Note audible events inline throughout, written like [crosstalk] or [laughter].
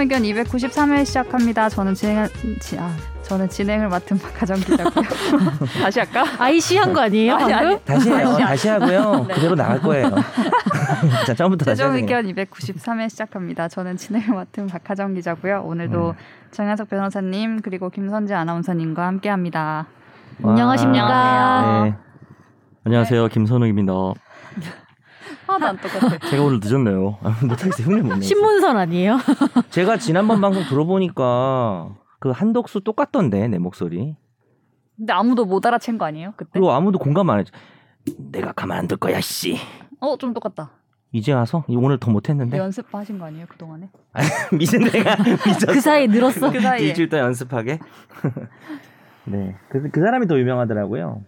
최종 의견 293회 시작합니다. 저는 진행 지, 아, 저는 진행을 맡은 [laughs] 박하정 기자고요. [laughs] 다시 할까? 아이씨 한 거 아니에요? 아니? 아니. 다시 해요. 다시 하고요. 그대로 나갈 거예요. [laughs] 자, 처음부터 다시 최종 하세요. 의견 293회 시작합니다. 저는 진행을 맡은 박하정 기자고요. 오늘도 음. 정현석 변호사님 그리고 김선재 아나운서님과 함께합니다. 와. 안녕하십니까. 네. 안녕하세요. 김선욱입니다. 하나도 안 똑같아. [laughs] 제가 오늘 늦었네요. 아, [laughs] 못하겠어요. 흉내 못 내요. 신문선 아니에요? [laughs] 제가 지난번 방송 들어보니까 그 한덕수 똑같던데 내 목소리. 근데 아무도 못 알아챈 거 아니에요? 그때? 그리고 아무도 공감 안 했죠. 내가 가만 안 둘 거야, 씨. 어, 좀 똑같다. 이제 와서 오늘 더 못했는데 연습 하신 거 아니에요? 그 동안에? 미친 내가. 그 사이에 늘었어. 그 사이에. 일주일 동안 연습하게. 네, 그, 그 사람이 더 유명하더라고요.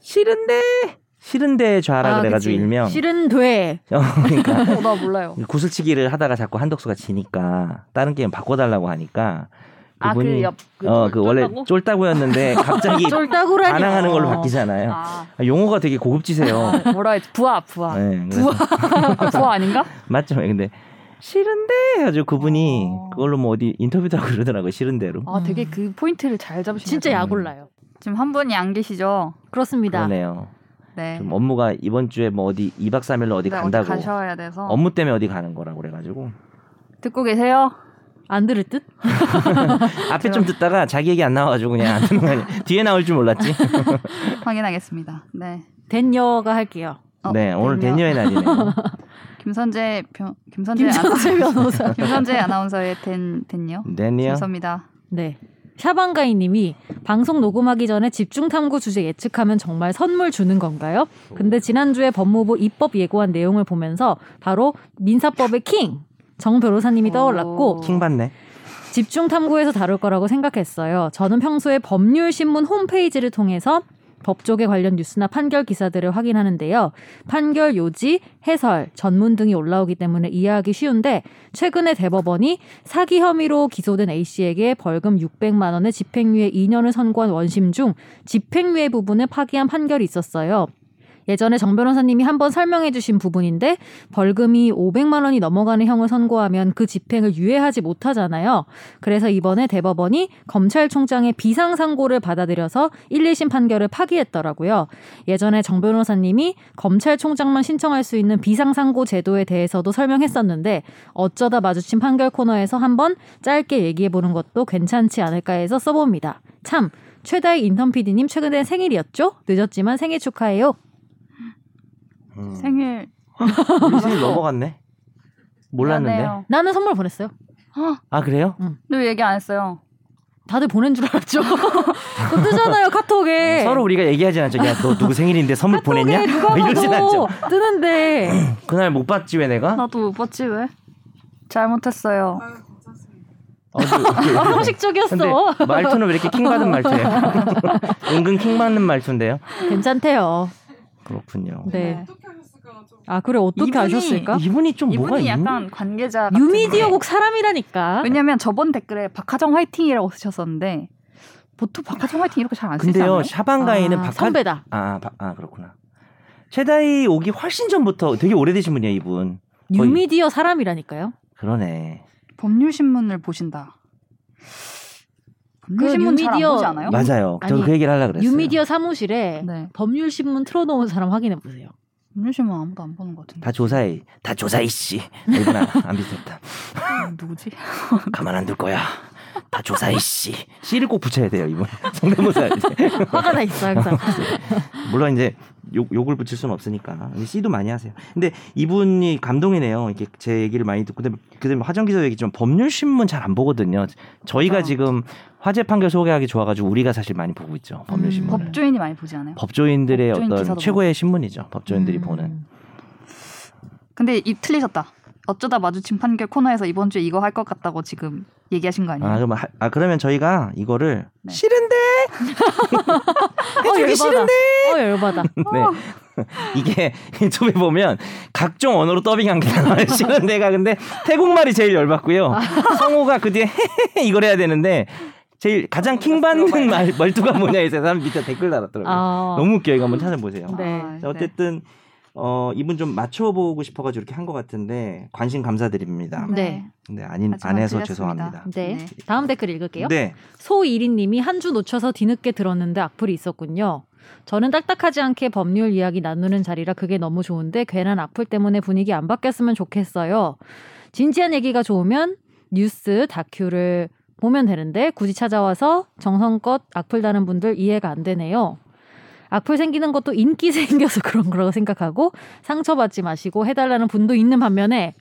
싫은데 싫은데 좌라 아, 그래가지고 그치. 일명. 실은 돼. 어, 그러니까 [laughs] 어, 나 몰라요. 구슬치기를 하다가 자꾸 한덕수가 지니까 다른 게임 바꿔달라고 하니까 아, 그분이 그 옆, 그 어, 쫄- 그 원래 쫄다고? 쫄다구였는데 [laughs] 갑자기. 반항하는 걸로 어. 바뀌잖아요. 아, 아, 용어가 되게 고급지세요. 아, 뭐라 했지? 부하, 부하. 네, 아, [laughs] 부하 아닌가? 맞죠? 근데 싫은데 해가지고 그분이 어. 그걸로 뭐 어디 인터뷰도 하고 그러더라고요. 싫은 대로. 아, 되게 그 포인트를 잘 잡으시네요. 진짜 약올라요. 지금 한 분이 안 계시죠? 그렇습니다. 그러네요. 네. 좀 업무가 이번 주에 뭐 어디 2박 3일로 어디 네, 간다고 가셔야 돼서 업무 때문에 어디 가는 거라고 그래가지고 듣고 계세요? 안 들을 듯? [laughs] 앞에 좀 듣다가 자기 얘기 안 나와가지고 그냥 안 듣는 거 아니야. 뒤에 나올 줄 몰랐지. [laughs] 확인하겠습니다. 네. 댄여가 할게요. 어, 네 오늘. 대녀의 날이네요. [laughs] 김선재 변 김선재 김선재 아나- 변호사. 김선재 아나운서의 된 된요. 대녀. 감사합니다. 네. 샤방가이 님이 방송 녹음하기 전에 집중 탐구 주제 예측하면 정말 선물 주는 건가요? 근데 지난주에 법무부 입법 예고한 내용을 보면서 바로 민사법의 킹! 정 변호사님이 떠올랐고 오. 킹 받네. 집중 탐구에서 다룰 거라고 생각했어요. 저는 평소에 법률신문 홈페이지를 통해서 법조계 관련 뉴스나 판결 기사들을 확인하는데요. 판결 요지, 해설, 전문 등이 올라오기 때문에 이해하기 쉬운데 최근에 대법원이 사기 혐의로 기소된 A 씨에게 벌금 600만 원의 집행유예 2년을 선고한 원심 중 집행유예 부분을 파기한 판결이 있었어요. 예전에 정 변호사님이 한번 설명해 주신 부분인데 벌금이 500만 원이 넘어가는 형을 선고하면 그 집행을 유예하지 못하잖아요. 그래서 이번에 대법원이 검찰총장의 비상상고를 받아들여서 1, 2심 판결을 파기했더라고요. 예전에 정 변호사님이 검찰총장만 신청할 수 있는 비상상고 제도에 대해서도 설명했었는데 어쩌다 마주친 판결 코너에서 한번 짧게 얘기해 보는 것도 괜찮지 않을까 해서 써봅니다. 참 최다희 인턴 PD님 최근에 생일이었죠? 늦었지만 생일 축하해요. 음. 생일 우리 생일 넘어갔네. 몰랐는데. 미안해요. 나는 선물 보냈어요. 아 그래요? 너 얘기 안 했어요. 다들 보낸 줄 알았죠. 그거 뜨잖아요 카톡에. 어, 서로 우리가 얘기하지 않죠. 야너 누구 생일인데 선물 카톡에 보냈냐? 누가 뭐 이러진 않죠. 봐도 뜨는데 [clears throat] 그날 못 봤지 왜 내가? 나도 못 봤지 왜? 잘못했어요. 어, 그- 아, 형식적이었어. 근데 말투는 왜 이렇게 킹 받은 말투예요? [laughs] 은근 킹 받는 말투인데요. 괜찮대요. 그렇군요. 네. 아 그래 어떻게 이분이- 아셨을까? 이분이 좀 뭐가 이분이 있는? 약간 관계자 같은 유미디어국 사람이라니까. 왜냐면 저번 댓글에 박하정 화이팅이라고 쓰셨었는데 보통 박하정 화이팅 이렇게 잘 안 쓰지 않아요? 근데요 샤방가이는 아, 박하 선배다. 아, 바- 아 그렇구나. 최다이 오기 훨씬 전부터 되게 오래되신 분이에요 이분. 거의- 유미디어 사람이라니까요. 그러네. 법률 신문을 보신다. 법률신문 잘안 유미디어- 보지 않아요? 맞아요. 저도 아니, 그 얘기를 하려고 그랬어요. 유미디어 사무실에 네. 법률 신문 틀어놓은 사람 확인해 보세요. 법률신문 아무도 안 보는 것 같은데. 다 조사해. 다 조사해 씨. 이분 안, 안 비슷했다. 음, [laughs] 누구지? 가만 안 둘 거야. 다 조사해 씨. 씨를 꼭 붙여야 돼요 이분. [laughs] 성대모사 할 때. 화가 나 있어 항상. [laughs] 물론 이제 욕, 욕을 붙일 수는 없으니까 근데 씨도 많이 하세요. 근데 이분이 감동이네요. 이렇게 제 얘기를 많이 듣고 그다음에 그다음에 화정 기자 얘기 좀 법률 신문 잘 안 보거든요. 저희가 맞아. 지금 화재 판결 소개하기 좋아가지고 우리가 사실 많이 보고 있죠. 법률 음, 신문을. 법조인이 많이 보지 않아요? 법조인들의 법조인 어떤 최고의 신문이죠. 법조인들이 음. 보는. 근데 이 틀리셨다. 어쩌다 마주친 판결 코너에서 이번 주에 이거 할 것 같다고 지금 얘기하신 거 아니에요? 아, 그럼 하- 아 그러면 저희가 이거를 네. 싫은데 [laughs] 어 열받아. 싫은데? 어 열받아. [laughs] 네. [laughs] 이게 유튜브에 보면 각종 언어로 더빙한 게 나와요. 싫은데가 근데 태국말이 제일 열받고요. 성우가 그 뒤에 이걸 해야 되는데 제일 가장 킹 받는 말, 말투가 뭐냐 해서 사람 밑에 댓글 달았더라고요. 아, 너무 웃겨요. 이거 한번 찾아보세요. 네. 아, 자, 어쨌든 어 이분 좀 맞춰보고 싶어가지고 이렇게 한 것 같은데 관심 감사드립니다. 네. 근데 아닌 하지만 안 해서. 죄송합니다. 네. 네. 다음 댓글 읽을게요. 네. 소이리님이 한 주 놓쳐서 뒤늦게 들었는데 악플이 있었군요. 저는 딱딱하지 않게 법률 이야기 나누는 자리라 그게 너무 좋은데 괜한 악플 때문에 분위기 안 바뀌었으면 좋겠어요. 진지한 얘기가 좋으면 뉴스, 다큐를 보면 되는데 굳이 찾아와서 정성껏 악플 다는 분들 이해가 안 되네요. 악플 생기는 것도 인기 [laughs] 생겨서 그런 거라고 생각하고 상처받지 마시고 해달라는 분도 있는 반면에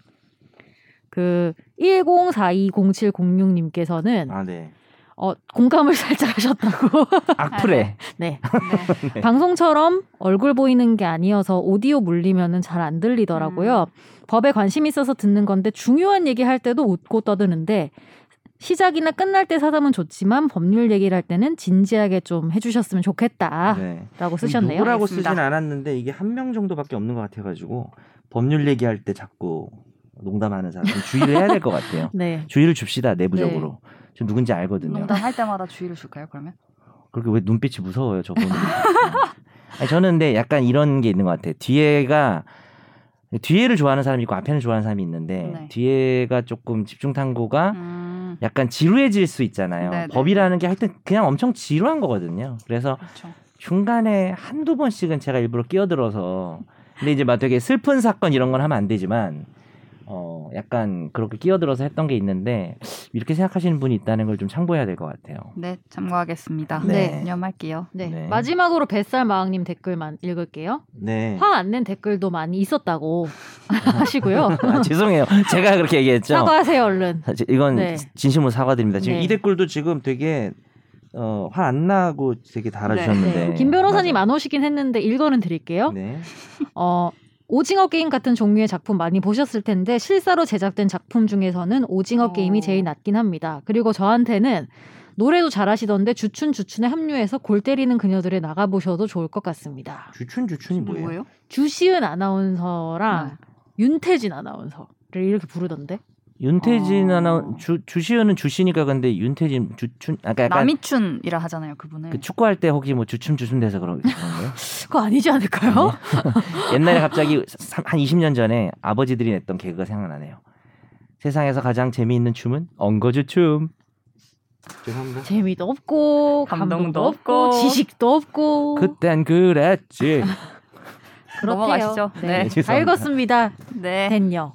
그 10420706님께서는 아 네. 어, 공감을 [laughs] 살짝 하셨다고. 악플에 [laughs] 네. 네. 방송처럼 얼굴 보이는 게 아니어서 오디오 물리면은 잘 안 들리더라고요. 법에 관심 있어서 듣는 건데 중요한 얘기 할 때도 웃고 떠드는데 시작이나 끝날 때 사담은 좋지만 법률 얘기를 할 때는 진지하게 좀 해주셨으면 좋겠다라고 네. 쓰셨네요. 누구라고 알겠습니다. 쓰진 않았는데 이게 한 명 정도밖에 없는 것 같아가지고 법률 얘기할 때 자꾸 농담하는 사람 좀 주의를 해야 될 것 같아요. [laughs] 네. 주의를 줍시다 내부적으로. 저 누군지 알거든요. 농담할 때마다 주의를 줄까요? 그러면? 그렇게 왜 눈빛이 무서워요, 저분은. [laughs] 아니, 저는 근데 약간 이런 게 있는 것 같아요. 뒤에가 뒤에를 좋아하는 사람이 있고 앞에는 좋아하는 사람이 있는데 네. 뒤에가 조금 집중 탐구가 음, 약간 지루해질 수 있잖아요. 네네. 법이라는 게 하여튼 그냥 엄청 지루한 거거든요. 그래서 그렇죠. 중간에 한두 번씩은 제가 일부러 끼어들어서 근데 이제 막 되게 슬픈 사건 이런 건 하면 안 되지만 어 약간 그렇게 끼어들어서 했던 게 있는데 이렇게 생각하시는 분이 있다는 걸 좀 참고해야 될 것 같아요. 네, 참고하겠습니다. 네. 념할게요. 네. 네. 마지막으로 뱃살 마왕님 댓글만 읽을게요. 네. 화 안 낸 댓글도 많이 있었다고 [laughs] 하시고요. [laughs] 아, 죄송해요. 제가 그렇게 얘기했죠. 사과하세요 얼른. 사- 이건 네. 진심으로 사과드립니다. 지금 네. 이 댓글도 지금 되게 어, 화 안 나고 되게 달아주셨는데. 네. 김 변호사님 맞아요. 안 오시긴 했는데 읽어는 드릴게요. 네. 어, 오징어 게임 같은 종류의 작품 많이 보셨을 텐데 실사로 제작된 작품 중에서는 오징어 어. 게임이 제일 낫긴 합니다. 그리고 저한테는 노래도 잘하시던데 주춘 주춘에 합류해서 골 때리는 그녀들에 나가 보셔도 좋을 것 같습니다. 주춘 주춘이 뭐예요? 뭐예요? 주시은 아나운서랑 네. 윤태진 아나운서를 이렇게 부르던데. 윤태진 어. 아나 주 주시은은 주시니까 근데 윤태진 주춘 아까 약간 남이춘이라 하잖아요, 그분을. 그 축구할 때 혹시 뭐 주춤 주춤 돼서 그런 거예요? [laughs] 그거 아니지 않을까요? [laughs] 옛날에 갑자기 삼- 한 20년 전에 아버지들이 냈던 개그가 생각나네요. 세상에서 가장 재미있는 춤은 엉거주 춤. 죄송합니다. 재미도 없고 감동도, 감동도 없고 없고. 지식도 없고 그땐 그랬지. 그렇대요. 넘어가시죠. 네. 네, 잘 죄송합니다. 읽었습니다. 네, 됐요.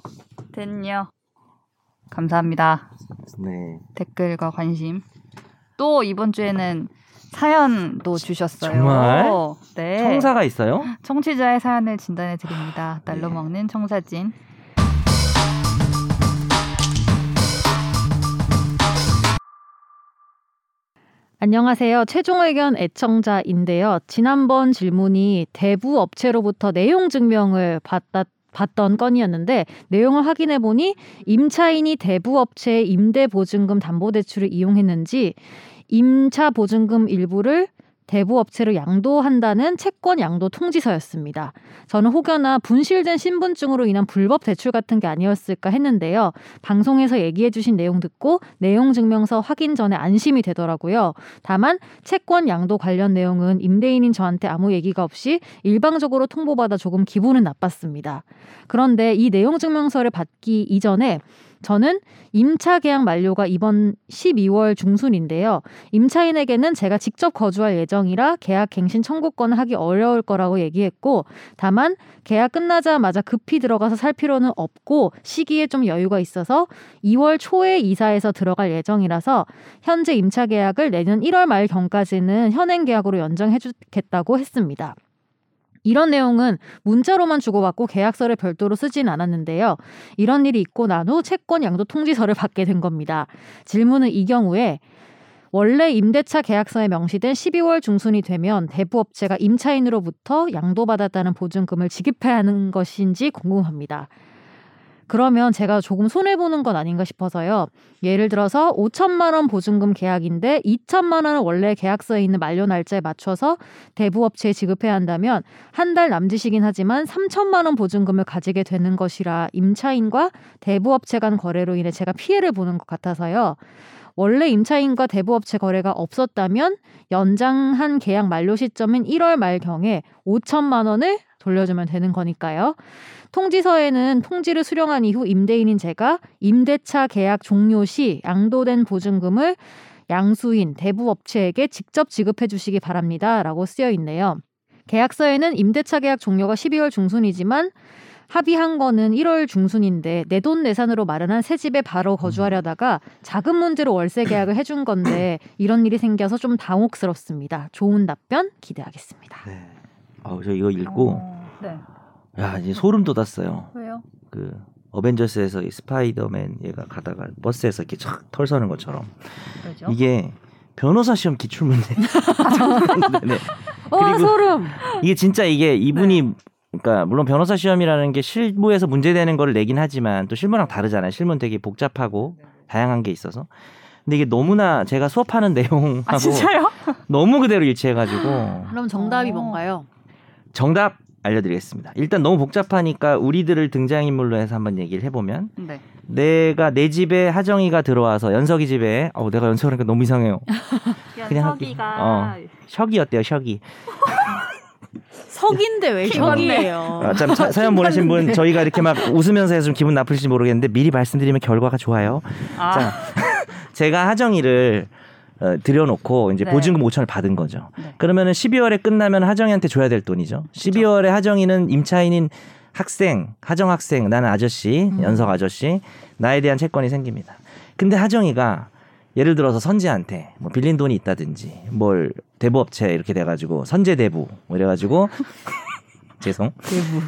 됐요. 감사합니다. 네. 댓글과 관심. 또 이번 주에는 사연도 주셨어요. 정말? 네. 청사가 있어요? 청취자의 사연을 진단해 드립니다. 날로 네. 먹는 청사진. 안녕하세요. 최종 의견 애청자인데요. 지난번 질문이 대부 업체로부터 내용 증명을 받다, 받던 건이었는데 내용을 확인해 보니 임차인이 대부 업체의 임대 보증금 담보 대출을 이용했는지 임차 보증금 일부를 대부 업체로 양도한다는 채권 양도 통지서였습니다. 저는 혹여나 분실된 신분증으로 인한 불법 대출 같은 게 아니었을까 했는데요. 방송에서 얘기해 주신 내용 듣고 내용 증명서 확인 전에 안심이 되더라고요. 다만 채권 양도 관련 내용은 임대인인 저한테 아무 얘기가 없이 일방적으로 통보받아 조금 기분은 나빴습니다. 그런데 이 내용 증명서를 받기 이전에 저는 임차 계약 만료가 이번 12월 중순인데요. 임차인에게는 제가 직접 거주할 예정이라 계약 갱신 청구권을 하기 어려울 거라고 얘기했고 다만 계약 끝나자마자 급히 들어가서 살 필요는 없고 시기에 좀 여유가 있어서 2월 초에 이사해서 들어갈 예정이라서 현재 임차 계약을 내년 1월 말 경까지는 현행 계약으로 연장해 주겠다고 했습니다. 이런 내용은 문자로만 주고받고 계약서를 별도로 쓰진 않았는데요. 이런 일이 있고 난 후 채권 양도 통지서를 [laughs] 받게 된 겁니다. 질문은 이 경우에 원래 임대차 계약서에 명시된 12월 중순이 되면 대부업체가 임차인으로부터 양도받았다는 보증금을 지급해야 하는 것인지 궁금합니다. 그러면 제가 조금 손해보는 건 아닌가 싶어서요. 예를 들어서 5천만 원 보증금 계약인데 2천만 원을 원래 계약서에 있는 만료 날짜에 맞춰서 대부업체에 지급해야 한다면 한 달 남짓이긴 하지만 3천만 원 보증금을 가지게 되는 것이라 임차인과 대부업체 간 거래로 인해 제가 피해를 보는 것 같아서요. 원래 임차인과 대부업체 거래가 없었다면 연장한 계약 만료 시점인 1월 말경에 5천만 원을 돌려주면 되는 거니까요. 통지서에는 통지를 수령한 이후 임대인인 제가 임대차 계약 종료 시 양도된 보증금을 양수인 대부업체에게 직접 지급해 주시기 바랍니다 라고 쓰여 있네요. 계약서에는 임대차 계약 종료가 12월 중순이지만 합의한 거는 1월 중순인데 내 돈 내산으로 마련한 새 집에 바로 거주하려다가 자금 문제로 월세 계약을 해준 건데 이런 일이 생겨서 좀 당혹스럽습니다. 좋은 답변 기대하겠습니다. 네. 아우 저 이거 읽고 어, 네. 야 이제 소름 돋았어요. 왜요? 그 어벤져스에서 이 스파이더맨 얘가 가다가 버스에서 이렇게 촥털 서는 것처럼 왜죠? 이게 변호사 시험 기출 문제. 네. 와 소름. 이게 진짜 이게 이분이 그러니까 물론 변호사 시험이라는 게 실무에서 문제되는 거를 내긴 하지만 또 실무랑 다르잖아요. 실무는 되게 복잡하고 다양한 게 있어서. 근데 이게 너무나 제가 수업하는 내용하고 아 진짜요? 너무 그대로 일치해가지고 그럼 정답이 어. 뭔가요? 정답 알려드리겠습니다. 일단 너무 복잡하니까 우리들을 등장인물로 해서 한번 얘기를 해보면 네. 내가 내 집에 하정이가 들어와서 연석이 집에 어 내가 연석하니까 너무 이상해요. [laughs] 그냥 할게. 어. 혁이 어때요? 혁이. 석인데 왜 혁이에요? 아, 참 사, 사연 보내신 분 저희가 이렇게 막 웃으면서 해서 좀 기분 나쁘실지 모르겠는데 미리 말씀드리면 결과가 좋아요. 아, 자, [laughs] 제가 하정이를 어, 들여놓고 이제 네. 보증금 5천을 받은 거죠. 네. 그러면은 12월에 끝나면 하정이한테 줘야 될 돈이죠. 12월에 하정이는 임차인인 학생, 하정 학생, 나는 아저씨, 음. 연석 아저씨, 나에 대한 채권이 생깁니다. 근데 하정이가 예를 들어서 선재한테 뭐 빌린 돈이 있다든지 뭘 대부업체 이렇게 돼가지고 선재 대부 뭐 이래가지고 [laughs] 죄송 대부.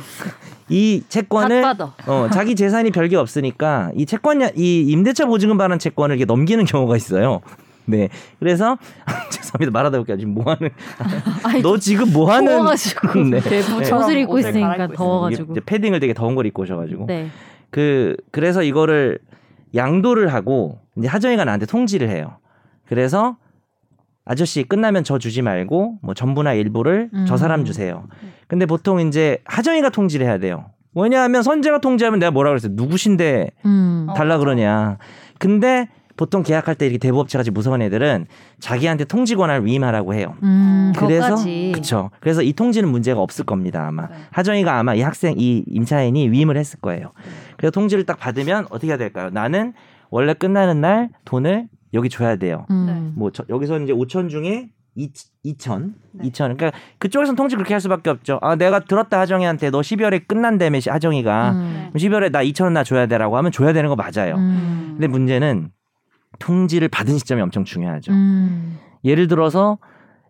이 채권을. 어, 자기 재산이 별게 없으니까 이 채권 이 임대차 보증금 받은 채권을 이렇게 넘기는 경우가 있어요. 네. 그래서 [laughs] 죄송합니다. 말하다 보니까 지금 뭐 하는 [laughs] 아니, 너 지금 뭐 하는 더워가지고 [laughs] 네. 대부 네. 옷을 입고 옷을 있으니까 더워가지고. 이제 패딩을 되게 더운 걸 입고 오셔가지고 네. 그 그래서 이거를 양도를 하고 이제 하정이가 나한테 통지를 해요. 그래서 아저씨 끝나면 저 주지 말고 뭐 전부나 일부를 저 음. 사람 주세요. 근데 보통 이제 하정이가 통지를 해야 돼요. 왜냐하면 선재가 통지하면 내가 뭐라 그랬어요. 누구신데 음. 어. 달라 그러냐. 근데 보통 계약할 때 이렇게 대부업체 같이 무서운 애들은 자기한테 통지 권한을 위임하라고 해요. 음. 그래서 그것까지. 그렇죠. 그래서 이 통지는 문제가 없을 겁니다 아마 네. 하정이가 아마 이 학생 이 임차인이 위임을 했을 거예요. 그래서 통지를 딱 받으면 어떻게 해야 될까요? 나는 원래 끝나는 날 돈을 여기 줘야 돼요. 음. 뭐 저- 여기서 이제 5천 중에 2, 2천, 네. 2천. 그러니까 그쪽에서는 통지 그렇게 할 수밖에 없죠. 아 내가 들었다 하정이한테 너 12월에 끝난다며 시- 하정이가 음. 12월에 나 2천 원 나 줘야 돼라고 하면 줘야 되는 거 맞아요. 음. 근데 문제는 통지를 받은 시점이 엄청 중요하죠. 음. 예를 들어서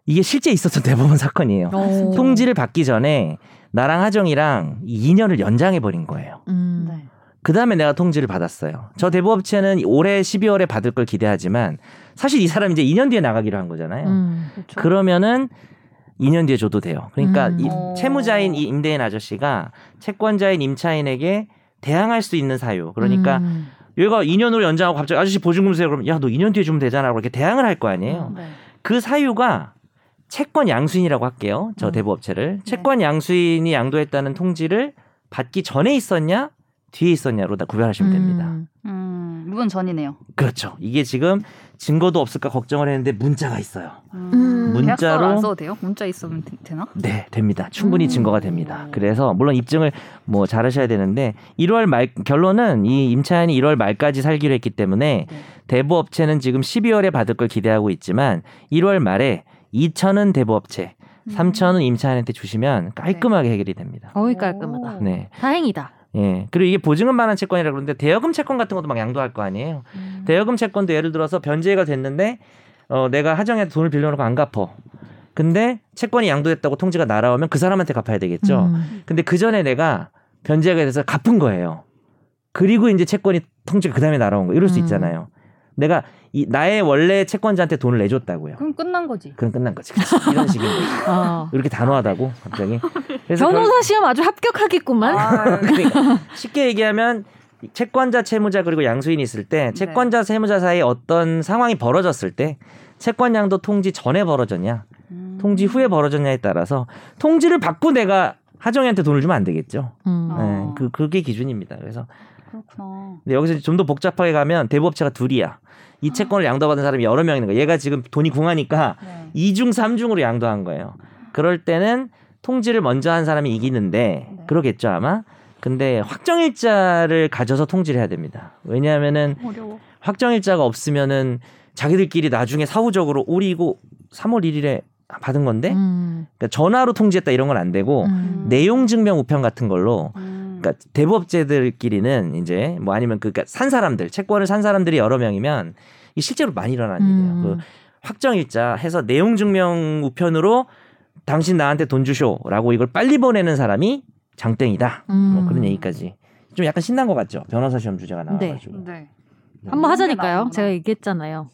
이게 실제 있었던 대법원 사건이에요. 어. 통지를 받기 전에 나랑 하정이랑 이 2년을 연장해 버린 거예요. 음. 네. 그 다음에 내가 통지를 받았어요. 저 대부업체는 올해 12월에 받을 걸 기대하지만 사실 이 사람 이제 2년 뒤에 나가기로 한 거잖아요. 음. 그렇죠. 그러면은 2년 뒤에 줘도 돼요. 그러니까 음. 이 어. 채무자인 이 임대인 아저씨가 채권자인 임차인에게 대항할 수 있는 사유. 그러니까 음. 얘가 2년으로 연장하고 갑자기 아저씨 보증금 주세요. 그러면 야 너 2년 뒤에 주면 되잖아. 그렇게 대항을 할 거 아니에요. 네. 그 사유가 채권 양수인이라고 할게요. 저 음. 대부업체를 채권 양수인이 양도했다는 통지를 받기 전에 있었냐 뒤에 있었냐로 다 구별하시면 됩니다. 음. 음, 이건 전이네요. 그렇죠. 이게 지금 증거도 없을까 걱정을 했는데 문자가 있어요. 음. 문자로- 계약서를 안 써도 돼요? 문자 있으면 되, 되나? 네, 됩니다. 충분히 음. 증거가 됩니다. 그래서 물론 입증을 뭐 잘하셔야 되는데 1월 말 결론은 이 임차인이 1월 말까지 살기로 했기 때문에 네. 대부업체는 지금 12월에 받을 걸 기대하고 있지만 1월 말에 2천은 대부업체, 음. 3천은 임차인한테 주시면 깔끔하게 해결이 됩니다. 거의 깔끔하다. 오. 네. 다행이다. 예. 그리고 이게 보증금 반환 채권이라 그러는데 대여금 채권 같은 것도 막 양도할 거 아니에요. 음. 대여금 채권도 예를 들어서 변제가 됐는데 어 내가 하정이한테 돈을 빌려놓고 안 갚어. 근데 채권이 양도됐다고 통지가 날아오면 그 사람한테 갚아야 되겠죠. 음. 근데 그 전에 내가 변제가 돼서 갚은 거예요. 그리고 이제 채권이 통지가 그 다음에 날아온 거. 이럴 수 음. 있잖아요. 내가 이 나의 원래 채권자한테 돈을 내줬다고요. 그럼 끝난 거지. 그럼 끝난 거지. 그치? 이런 식인 거죠. [laughs] 어. 이렇게 단호하다고 갑자기. 그래서 결- 변호사 시험 아주 합격하겠구만. 아, 그러니까 쉽게 얘기하면 채권자, 채무자 그리고 양수인이 있을 때 채권자, 채무자 사이에 어떤 상황이 벌어졌을 때 채권 양도 통지 전에 벌어졌냐, 음. 통지 후에 벌어졌냐에 따라서 통지를 받고 내가 하정이한테 돈을 주면 안 되겠죠. 음. 어. 네, 그 그게 기준입니다. 그래서 그렇구나. 근데 여기서 좀 더 복잡하게 가면 대부업체가 둘이야. 이 채권을 양도받은 사람이 여러 명 있는 거야. 얘가 지금 돈이 궁하니까 네. 2중, 3중으로 양도한 거예요. 그럴 때는 통지를 먼저 한 사람이 이기는데 네. 그러겠죠 아마. 근데 확정일자를 가져서 통지를 해야 됩니다. 왜냐하면은 어려워. 확정일자가 없으면은 자기들끼리 나중에 사후적으로 우리 이거 3월 1일에 받은 건데 음. 그러니까 전화로 통지했다 이런 건 안 되고 음. 내용 증명 우편 같은 걸로 음. 그러니까 대부업체들끼리는 이제 뭐 아니면 그- 그러니까 산 사람들 채권을 산 사람들이 여러 명이면 이 실제로 많이 일어나는 일이에요. 음. 그 확정일자 해서 내용 증명 우편으로 당신 나한테 돈 주쇼라고 이걸 빨리 보내는 사람이 장땡이다. 뭐 음. 그런 얘기까지 좀 약간 신난 것 같죠. 변호사 시험 주제가 나와가지고. 네. 한번 하자니까요. 제가 얘기했잖아요.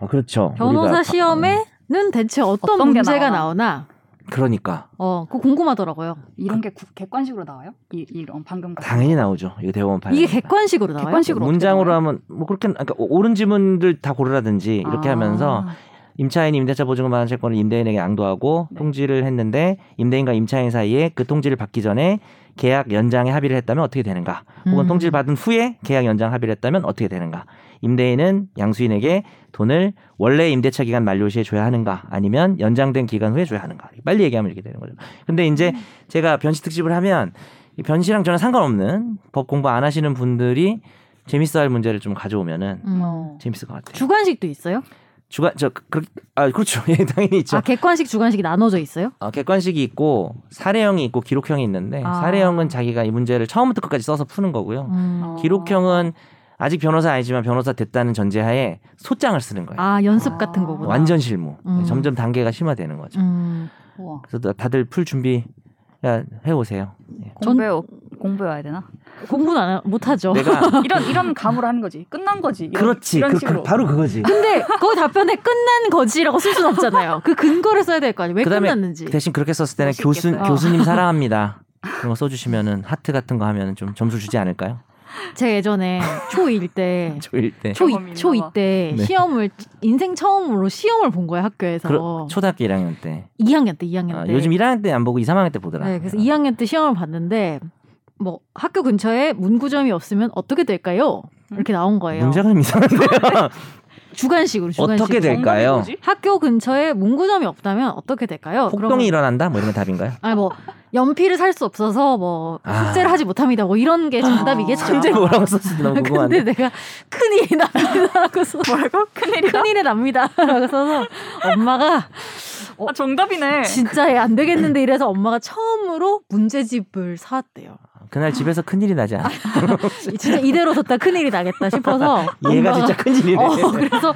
어, 그렇죠. 변호사 우리가- 시험에는 대체 어떤, 어떤 게 문제가 나오나? 나오나? 그러니까 어, 그거 궁금하더라고요. 이런 게 구- 객관식으로 나와요? 이, 이런 방금 같은 당연히 나오죠. 이거 대법원 판. 이게 객관식으로 나와요? 객관식으로 문장으로 하면 뭐 그렇게 그러니까 옳은 지문들 다 고르라든지 이렇게 아. 하면서 임차인 임대차 보증금 받은 채권을 임대인에게 양도하고 네. 통지를 했는데 임대인과 임차인 사이에 그 통지를 받기 전에 계약 연장에 합의를 했다면 어떻게 되는가? 혹은 음. 통지를 받은 후에 계약 연장 합의를 했다면 어떻게 되는가? 임대인은 양수인에게 돈을 원래 임대차 기간 만료 시에 줘야 하는가? 아니면 연장된 기간 후에 줘야 하는가? 빨리 얘기하면 이렇게 되는 거죠. 근데 이제 제가 변시 특집을 하면 이 변시랑 저는 상관없는 법 공부 안 하시는 분들이 재밌어 할 문제를 좀 가져오면은 음. 어. 재밌을 것 같아요. 주관식도 있어요? 주관 저 그, 아 그렇죠. [laughs] 예, 당연히 있죠. 아, 객관식, 주관식이 나눠져 있어요? 어, 객관식이 있고 사례형이 있고 기록형이 있는데 아. 사례형은 자기가 이 문제를 처음부터 끝까지 써서 푸는 거고요. 음. 어. 기록형은 아직 변호사 아니지만 변호사 됐다는 전제하에 소장을 쓰는 거예요. 아, 연습 아. 같은 거구나. 완전 실무. 음. 점점 단계가 심화되는 거죠. 음. 그래서 다들 풀 준비 야, 해오세요. 예. 전- 공부해 공부해야 되나? 공부는 안, 하- 못하죠. 내가 [laughs] 이런 이런 [laughs] 감으로 하는 거지. 끝난 거지. 이런, 그렇지. 이런 그, 식으로. 그, 바로 그거지. 근데 거기 답변에 끝난 거지라고 쓸 수는 없잖아요. 그 근거를 써야 될 거 아니에요. 왜 그다음에 끝났는지. 대신 그렇게 썼을 때는 교수. 교수님 [laughs] 사랑합니다. 그런 거 써주시면은 하트 같은 거 하면 좀 점수 주지 않을까요? 제가 예전에 초1 때 [laughs] 조일 때. 초2 경험이 초2 있나 봐. 때 네. 시험을 인생 처음으로 시험을 본 거예요 학교에서 그러, 초등학교 1학년 때. 2학년 때 2학년 아, 때 요즘 1학년 때 안 보고 2, 3학년 때 보더라. 네, 그래서 2학년 때 시험을 봤는데 뭐 학교 근처에 문구점이 없으면 어떻게 될까요? 이렇게 나온 거예요. 문제가 좀 이상한데요. [laughs] 주관식으로 주관식으로. 어떻게 될까요? 학교 근처에 문구점이 없다면 어떻게 될까요? 폭동이 일어난다? 뭐 이런 게 답인가요? 아니 뭐 연필을 살 수 없어서 뭐 아. 숙제를 하지 못합니다. 뭐 이런 게 정답이겠죠. [laughs] 현재 뭐라고 썼을지 너무 [laughs] 근데 궁금한데. 내가 큰일이 납니다라고 써. 뭐라고? [laughs] 큰일이다. 큰일이 납니다라고 써서 엄마가 아 정답이네. 진짜 얘 안 되겠는데 이래서 엄마가 처음으로 문제집을 사왔대요. 그날 집에서 큰일이 나지 않아? 진짜 이대로 뒀다 큰일이 나겠다 싶어서 얘가 엄마가- 진짜 큰일이네. 어, 그래서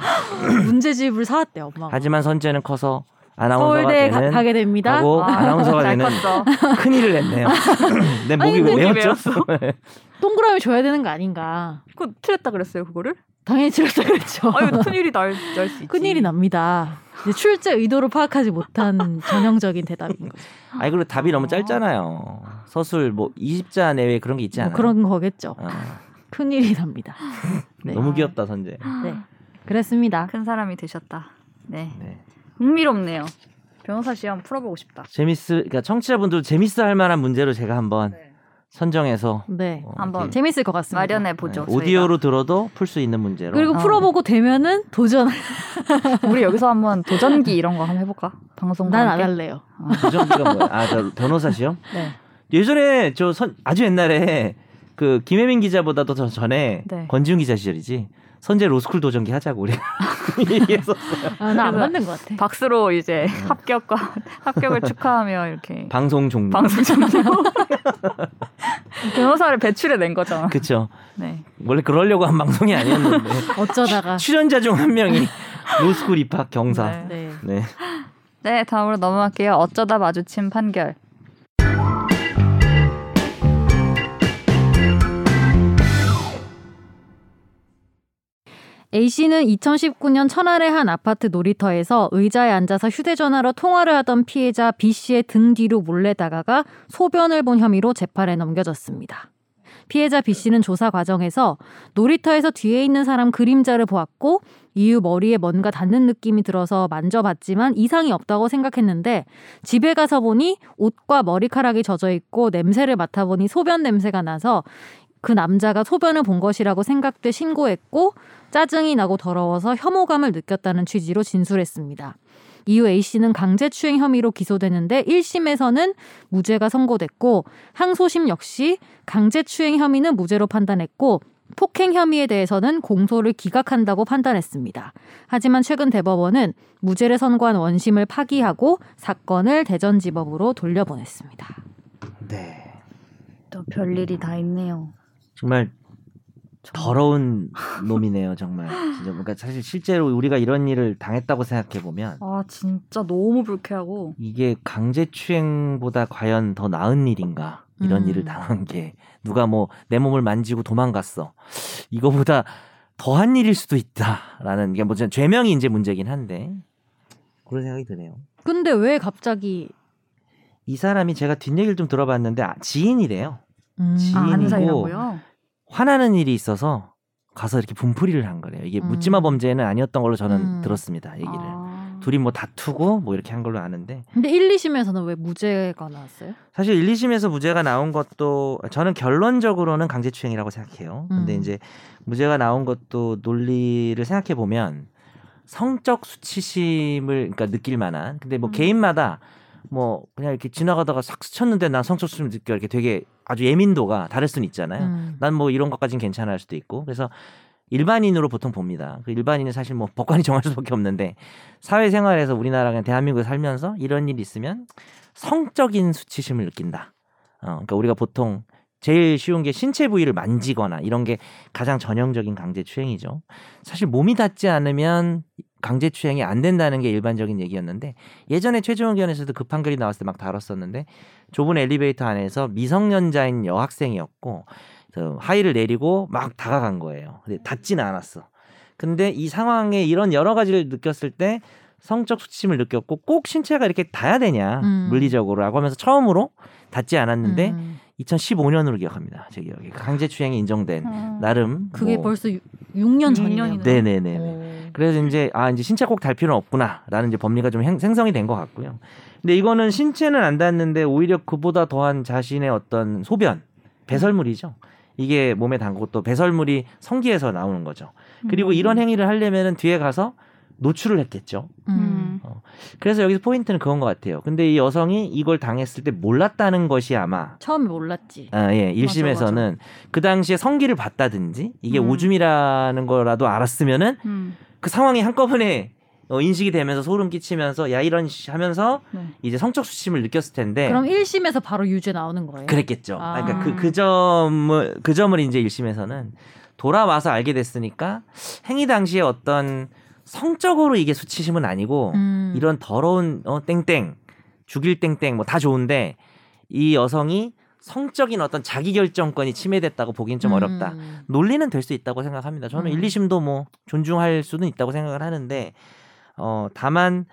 문제집을 사왔대요 엄마가. 하지만 선재는 커서 아나운서가 서울대 가, 되는 가 게 됩니다. 하고 아, 아나운서가 [laughs] 잘 되는 컸어. 큰 일을 냈네요. [laughs] 내 목이 아니, 근데 왜 메었죠? [laughs] 동그라미 줘야 되는 거 아닌가. 그거 틀렸다 그랬어요 그거를? 당연히 틀렸다 그랬죠. 아 이거 큰일이 날수 있지. 큰일이 납니다. 이제 출제 의도를 파악하지 못한 전형적인 대답인 거죠. 아니 그리고 답이 너무 짧잖아요. 서술 뭐 20자 내외 그런 게 있지 않아요? 뭐 그런 거겠죠. 어, 큰일이 납니다. 네. 너무 귀엽다 선재. 네. 그랬습니다. 큰 사람이 되셨다. 네. 네. 흥미롭네요. 변호사 시험 풀어보고 싶다. 재밌을 그러니까 청취자분들 재밌어 할 만한 문제로 제가 한번 네. 선정해서 네. 어, 한번 재밌을 것 같습니다. 마련해 보죠. 네, 오디오로 들어도 풀 수 있는 문제로. 그리고 어. 풀어보고 되면은 도전. [laughs] 우리 여기서 한번 도전기 이런 거 한번 해볼까? 방송. 난 안 할래요. 도전기가 뭐야? 아, 저 변호사 시험? [laughs] 네. 예전에 저 선, 아주 옛날에 그 김혜민 기자보다도 더 전에 네. 권지훈 기자 시절이지. 선제 로스쿨 도전기 하자고 우리 [laughs] 얘기했었어요. 아, 나안 그래서 맞는 것 같아. 박수로 이제 합격과 [laughs] 합격을 축하하며 이렇게 방송 종료. 방송 종료. [laughs] 변호사를 배출해 낸 거잖아. 그쵸. 네. 원래 그러려고 한 방송이 아니었는데 어쩌다가. 출연자 중 한 명이 로스쿨 입학 경사. 네. 네. 네. 네, 다음으로 넘어갈게요. 어쩌다 마주친 판결. A씨는 2019년 천안의 한 아파트 놀이터에서 의자에 앉아서 휴대전화로 통화를 하던 피해자 B씨의 등 뒤로 몰래 다가가 소변을 본 혐의로 재판에 넘겨졌습니다. 피해자 B씨는 조사 과정에서 놀이터에서 뒤에 있는 사람 그림자를 보았고 이후 머리에 뭔가 닿는 느낌이 들어서 만져봤지만 이상이 없다고 생각했는데 집에 가서 보니 옷과 머리카락이 젖어 있고 냄새를 맡아보니 소변 냄새가 나서 그 남자가 소변을 본 것이라고 생각돼 신고했고 짜증이 나고 더러워서 혐오감을 느꼈다는 취지로 진술했습니다. 이후 A 씨는 강제추행 혐의로 기소되는데 1심에서는 무죄가 선고됐고 항소심 역시 강제추행 혐의는 무죄로 판단했고 폭행 혐의에 대해서는 공소를 기각한다고 판단했습니다. 하지만 최근 대법원은 무죄를 선고한 원심을 파기하고 사건을 대전지법으로 돌려보냈습니다. 네. 또 별일이 다 있네요. 정말 더러운 놈이네요, 정말. 진짜 그러니까 사실 실제로 우리가 이런 일을 당했다고 생각해 보면 아 진짜 너무 불쾌하고 이게 강제 추행보다 과연 더 나은 일인가? 이런 음. 일을 당한 게 누가 뭐 내 몸을 만지고 도망갔어. 이거보다 더한 일일 수도 있다라는 게 뭐 죄명이 이제 문제긴 한데 그런 생각이 드네요. 근데 왜 갑자기 이 사람이 제가 뒷얘기를 좀 들어봤는데 아, 지인이래요. 음. 지- 아, 지인이고 사이라고요? 화나는 일이 있어서 가서 이렇게 분풀이를 한 거래요. 이게 음. 묻지마 범죄는 아니었던 걸로 저는 음. 들었습니다. 얘기를. 아. 둘이 뭐 다투고 뭐 이렇게 한 걸로 아는데 근데 1, 2심에서는 왜 무죄가 나왔어요? 사실 1, 2심에서 무죄가 나온 것도 저는 결론적으로는 강제추행이라고 생각해요. 근데 음. 이제 무죄가 나온 것도 논리를 생각해 보면 성적 수치심을 그러니까 느낄 만한 근데 뭐 음. 개인마다 뭐 그냥 이렇게 지나가다가 싹 스쳤는데 난 성적 수치심 느껴 이렇게 되게 아주 예민도가 다를 수는 있잖아요. 음. 난뭐 이런 것까진 괜찮아 할 수도 있고 그래서 일반인으로 보통 봅니다. 그 일반인은 사실 뭐 법관이 [laughs] 정할 수밖에 없는데 사회생활에서 우리나라 그냥 대한민국에 살면서 이런 일이 있으면 성적인 수치심을 느낀다. 어, 그러니까 우리가 보통 제일 쉬운 게 신체 부위를 만지거나 이런 게 가장 전형적인 강제추행이죠. 사실 몸이 닿지 않으면 강제추행이 안 된다는 게 일반적인 얘기였는데 예전에 최종 의견에서도 그 판결이 나왔을 때 막 다뤘었는데 좁은 엘리베이터 안에서 미성년자인 여학생이었고 그 하의를 내리고 막 다가간 거예요. 근데 닿지는 않았어. 근데 이 상황에 이런 여러 가지를 느꼈을 때 성적 수치심을 느꼈고 꼭 신체가 이렇게 닿아야 되냐 음. 물리적으로라고 하면서 처음으로 닿지 않았는데 음. 2015년으로 기억합니다. 제 기억에 강제추행이 인정된 음. 나름 그게 뭐- 벌써 6년 전이네요. 네네네. 오. 그래서 이제 아 이제 신체 꼭 달 필요는 없구나라는 이제 법리가 좀 행- 생성이 된 것 같고요. 근데 이거는 신체는 안 닿는데 오히려 그보다 더한 자신의 어떤 소변 배설물이죠. 이게 몸에 담고 또 배설물이 성기에서 나오는 거죠. 그리고 음. 이런 행위를 하려면은 뒤에 가서 노출을 했겠죠. 음. 그래서 여기서 포인트는 그건 것 같아요. 근데 이 여성이 이걸 당했을 때 몰랐다는 것이 아마 처음에 몰랐지. 아, 예, 1심에서는 그 당시에 성기를 봤다든지 이게 음. 오줌이라는 거라도 알았으면은 음. 그 상황이 한꺼번에 어, 인식이 되면서 소름 끼치면서 야 이런 씨 하면서 네. 이제 성적 수치심을 느꼈을 텐데 그럼 1심에서 바로 유죄 나오는 거예요? 그랬겠죠. 아. 그러니까 그, 그 점을 그 점을 이제 1심에서는 돌아와서 알게 됐으니까 행위 당시에 어떤 성적으로 이게 수치심은 아니고 음. 이런 더러운 어 땡땡 죽일 땡땡 뭐 다 좋은데 이 여성이 성적인 어떤 자기 결정권이 침해됐다고 보기엔 좀 어렵다. 음. 논리는 될 수 있다고 생각합니다. 저는 음. 1, 2심도 뭐 존중할 수는 있다고 생각을 하는데 어 다만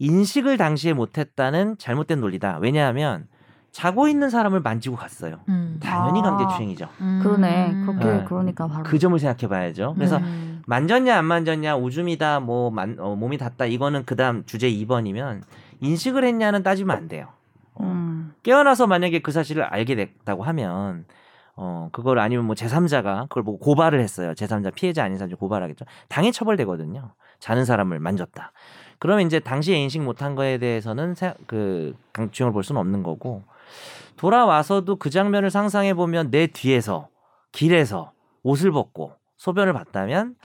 인식을 당시에 못했다는 잘못된 논리다. 왜냐하면 자고 있는 사람을 만지고 갔어요. 음. 당연히 아. 강제추행이죠. 음. 그러네. 그렇게 네. 그러니까 바로 그 점을 생각해 봐야죠. 그래서 음. 만졌냐 안 만졌냐 오줌이다 뭐 만, 어, 몸이 닿다 이거는 그다음 주제 2번이면 인식을 했냐는 따지면 안 돼요. 어, 음. 깨어나서 만약에 그 사실을 알게 됐다고 하면 어 그걸 아니면 뭐 제3자가 그걸 보고 고발을 했어요. 제3자 피해자 아닌 사람 고발하겠죠. 당해 처벌되거든요. 자는 사람을 만졌다. 그러면 이제 당시에 인식 못한 거에 대해서는 세- 그 강추형을 볼 수는 없는 거고 돌아와서도 그 장면을 상상해 보면 내 뒤에서 길에서 옷을 벗고 소변을 봤다면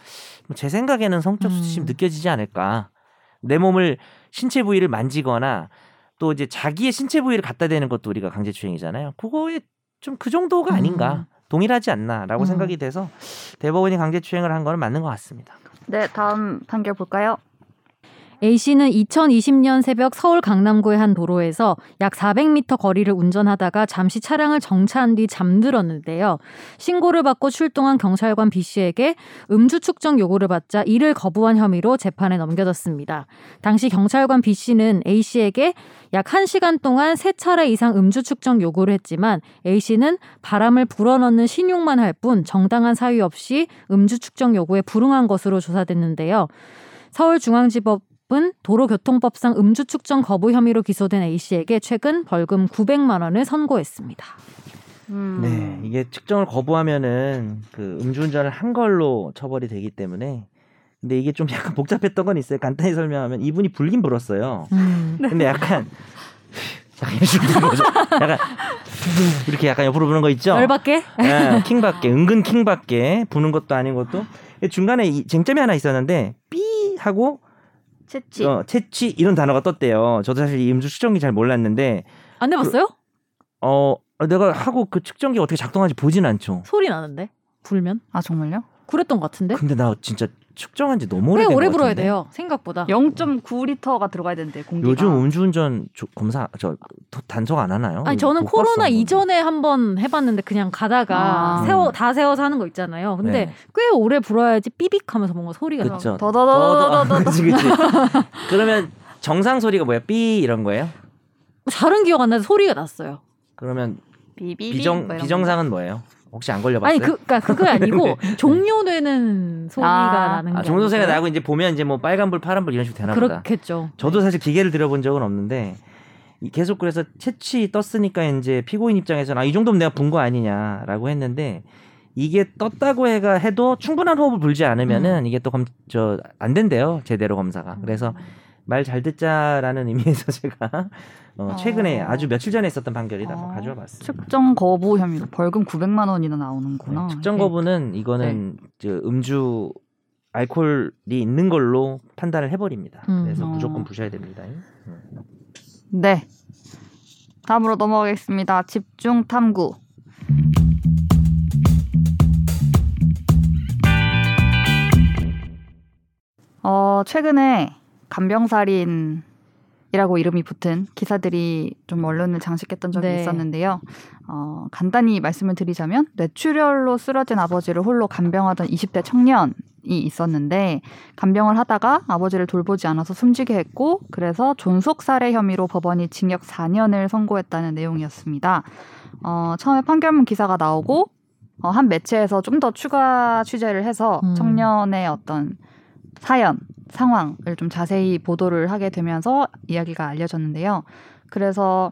뭐제 생각에는 성적 수치심 음. 느껴지지 않을까. 내 몸을 신체 부위를 만지거나 또 이제 자기의 신체 부위를 갖다 대는 것도 우리가 강제추행이잖아요. 그거에 좀 그 정도가 아닌가. 동일하지 않나라고 음. 생각이 돼서 대법원이 강제추행을 한 거는 맞는 것 같습니다. 네 다음 판결 볼까요? A 씨는 2020년 새벽 서울 강남구의 한 도로에서 약 400m 거리를 운전하다가 잠시 차량을 정차한 뒤 잠들었는데요. 신고를 받고 출동한 경찰관 B 씨에게 음주 측정 요구를 받자 이를 거부한 혐의로 재판에 넘겨졌습니다. 당시 경찰관 B 씨는 A 씨에게 약 1시간 동안 세 차례 이상 음주 측정 요구를 했지만 A 씨는 바람을 불어넣는 신용만 할 뿐 정당한 사유 없이 음주 측정 요구에 불응한 것으로 조사됐는데요. 서울중앙지법 은 도로교통법상 음주 측정 거부 혐의로 기소된 A 씨에게 최근 벌금 900만 원을 선고했습니다. 음. 네, 이게 측정을 거부하면은 그 음주운전을 한 걸로 처벌이 되기 때문에 근데 이게 좀 약간 복잡했던 건 있어요. 간단히 설명하면 이분이 불긴 불었어요. 음. 근데 약간 약간 이런 식으로 부는 거죠. 약간 이렇게 약간 옆으로 부는 거 있죠. 열받게? 예, 킹받게 은근 킹받게 부는 것도 아닌 것도 중간에 이 쟁점이 하나 있었는데 삐 하고 채취. 어, 채취 이런 단어가 떴대요. 저도 사실 이 음주 측정기 잘 몰랐는데 안 해봤어요? 어 내가 하고 그 측정기 어떻게 작동하는지 보진 않죠. 소리 나는데 불면 아 정말요? 그랬던 것 같은데. 근데 나 진짜 측정한 지 너무 꽤 오래된 오래 것 불어야. 돼요. 생각보다. 0.9리터가 들어가야 되는데 공기가. 요즘 음주운전 조- 검사 저 도- 단속 안 하나요? 아니 저는 못 코로나 봤어, 이전에 한번 해봤는데 그냥 가다가 아. 세워 다 세워서 하는 거 있잖아요. 근데 네. 꽤 오래 불어야지 삐빅하면서 뭔가 소리가 나. 그쵸. 더더더더더더. [laughs] 그치 그치. 그러면 정상 소리가 뭐야? 삐 이런 거예요? 잘은 기억 안 나는데 소리가 났어요. 그러면 비비 비정 비정상은 뭐예요? 혹시 안 걸려봤어요? 아니 그 그러니까 그거 아니고 [laughs] 종료되는 소리가 아. 나는 게 아, 정도세가 아닐까요? 나고 이제 보면 이제 뭐 빨간불, 파란불 이런 식으로 되나 보다. 그렇겠죠. 저도 사실 기계를 들여본 적은 없는데 이- 계속 그래서 채취 떴으니까 이제 피고인 입장에서는 아, 이 정도면 내가 분 거 아니냐라고 했는데 이게 떴다고 해가 해도 충분한 호흡을 불지 않으면은 이게 또저안 된대요 제대로 검사가 그래서 말 잘 듣자라는 의미에서 [laughs] 제가 어, 최근에 어. 아주 며칠 전에 있었던 한번 어, 가져와 봤습니다. 측정 거부 혐의로 벌금 900만 원이나 나오는구나. 네, 측정 거부는 이거는 네. 저 음주 알코올이 있는 걸로 판단을 해버립니다. 음. 그래서 어. 무조건 부셔야 됩니다. 음. 네. 다음으로 넘어가겠습니다. 집중 탐구. 어, 최근에 간병살인 이라고 이름이 붙은 기사들이 좀 언론을 장식했던 적이 네. 있었는데요. 어, 간단히 말씀을 드리자면 뇌출혈로 쓰러진 아버지를 홀로 간병하던 20대 청년이 있었는데 간병을 하다가 아버지를 돌보지 않아서 숨지게 했고 그래서 존속 살해 혐의로 법원이 징역 4년을 선고했다는 내용이었습니다. 어, 처음에 판결문 기사가 나오고 어, 한 매체에서 좀 더 추가 취재를 해서 음. 청년의 어떤 사연, 상황을 좀 자세히 보도를 하게 되면서 이야기가 알려졌는데요. 그래서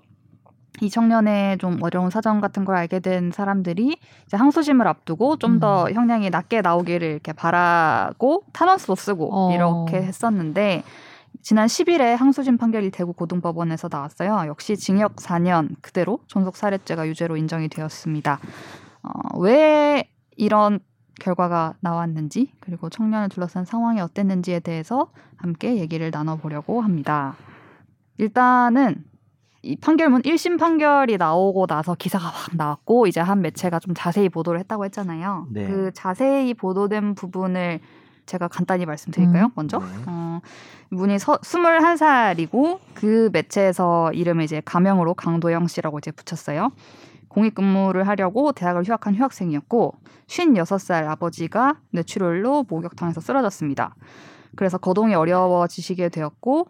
이 청년의 좀 어려운 사정 같은 걸 알게 된 사람들이 이제 항소심을 앞두고 좀더 형량이 낮게 나오기를 이렇게 바라고 탄원서도 쓰고 어. 이렇게 했었는데 지난 10일에 항소심 판결이 대구 고등법원에서 나왔어요. 역시 징역 4년 그대로 존속 살해죄가 유죄로 인정이 되었습니다. 어, 왜 이런 결과가 나왔는지 그리고 청년을 둘러싼 상황이 어땠는지에 대해서 함께 얘기를 나눠보려고 합니다. 일단은 이 판결문 1심 판결이 나오고 나서 기사가 확 나왔고 이제 한 매체가 좀 자세히 보도를 했다고 했잖아요. 네. 그 자세히 보도된 부분을 제가 간단히 말씀드릴까요? 음. 먼저 네. 어, 이분이 서, 21살이고 그 매체에서 이름을 이제 가명으로 강도영 씨라고 이제 붙였어요. 공익근무를 하려고 대학을 휴학한 휴학생이었고 56살 아버지가 뇌출혈로 목욕탕에서 쓰러졌습니다. 그래서 거동이 어려워지시게 되었고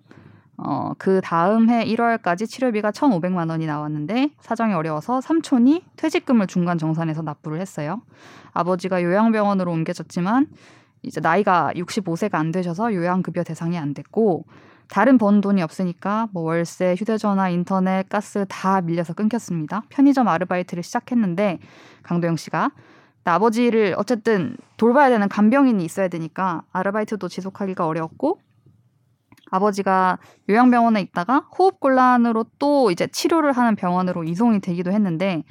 어, 그 다음 해 1월까지 치료비가 1,500만 원이 나왔는데 사정이 어려워서 삼촌이 퇴직금을 중간 정산해서 납부를 했어요. 아버지가 요양병원으로 옮겨졌지만 이제 나이가 65세가 안 되셔서 요양급여 대상이 안 됐고 다른 번 돈이 없으니까 뭐 월세, 휴대전화, 인터넷, 가스 다 밀려서 끊겼습니다. 편의점 아르바이트를 시작했는데 강도영 씨가 근데 아버지를 어쨌든 돌봐야 되는 간병인이 있어야 되니까 아르바이트도 지속하기가 어려웠고 아버지가 요양병원에 있다가 호흡곤란으로 또 이제 치료를 하는 병원으로 이송이 되기도 했는데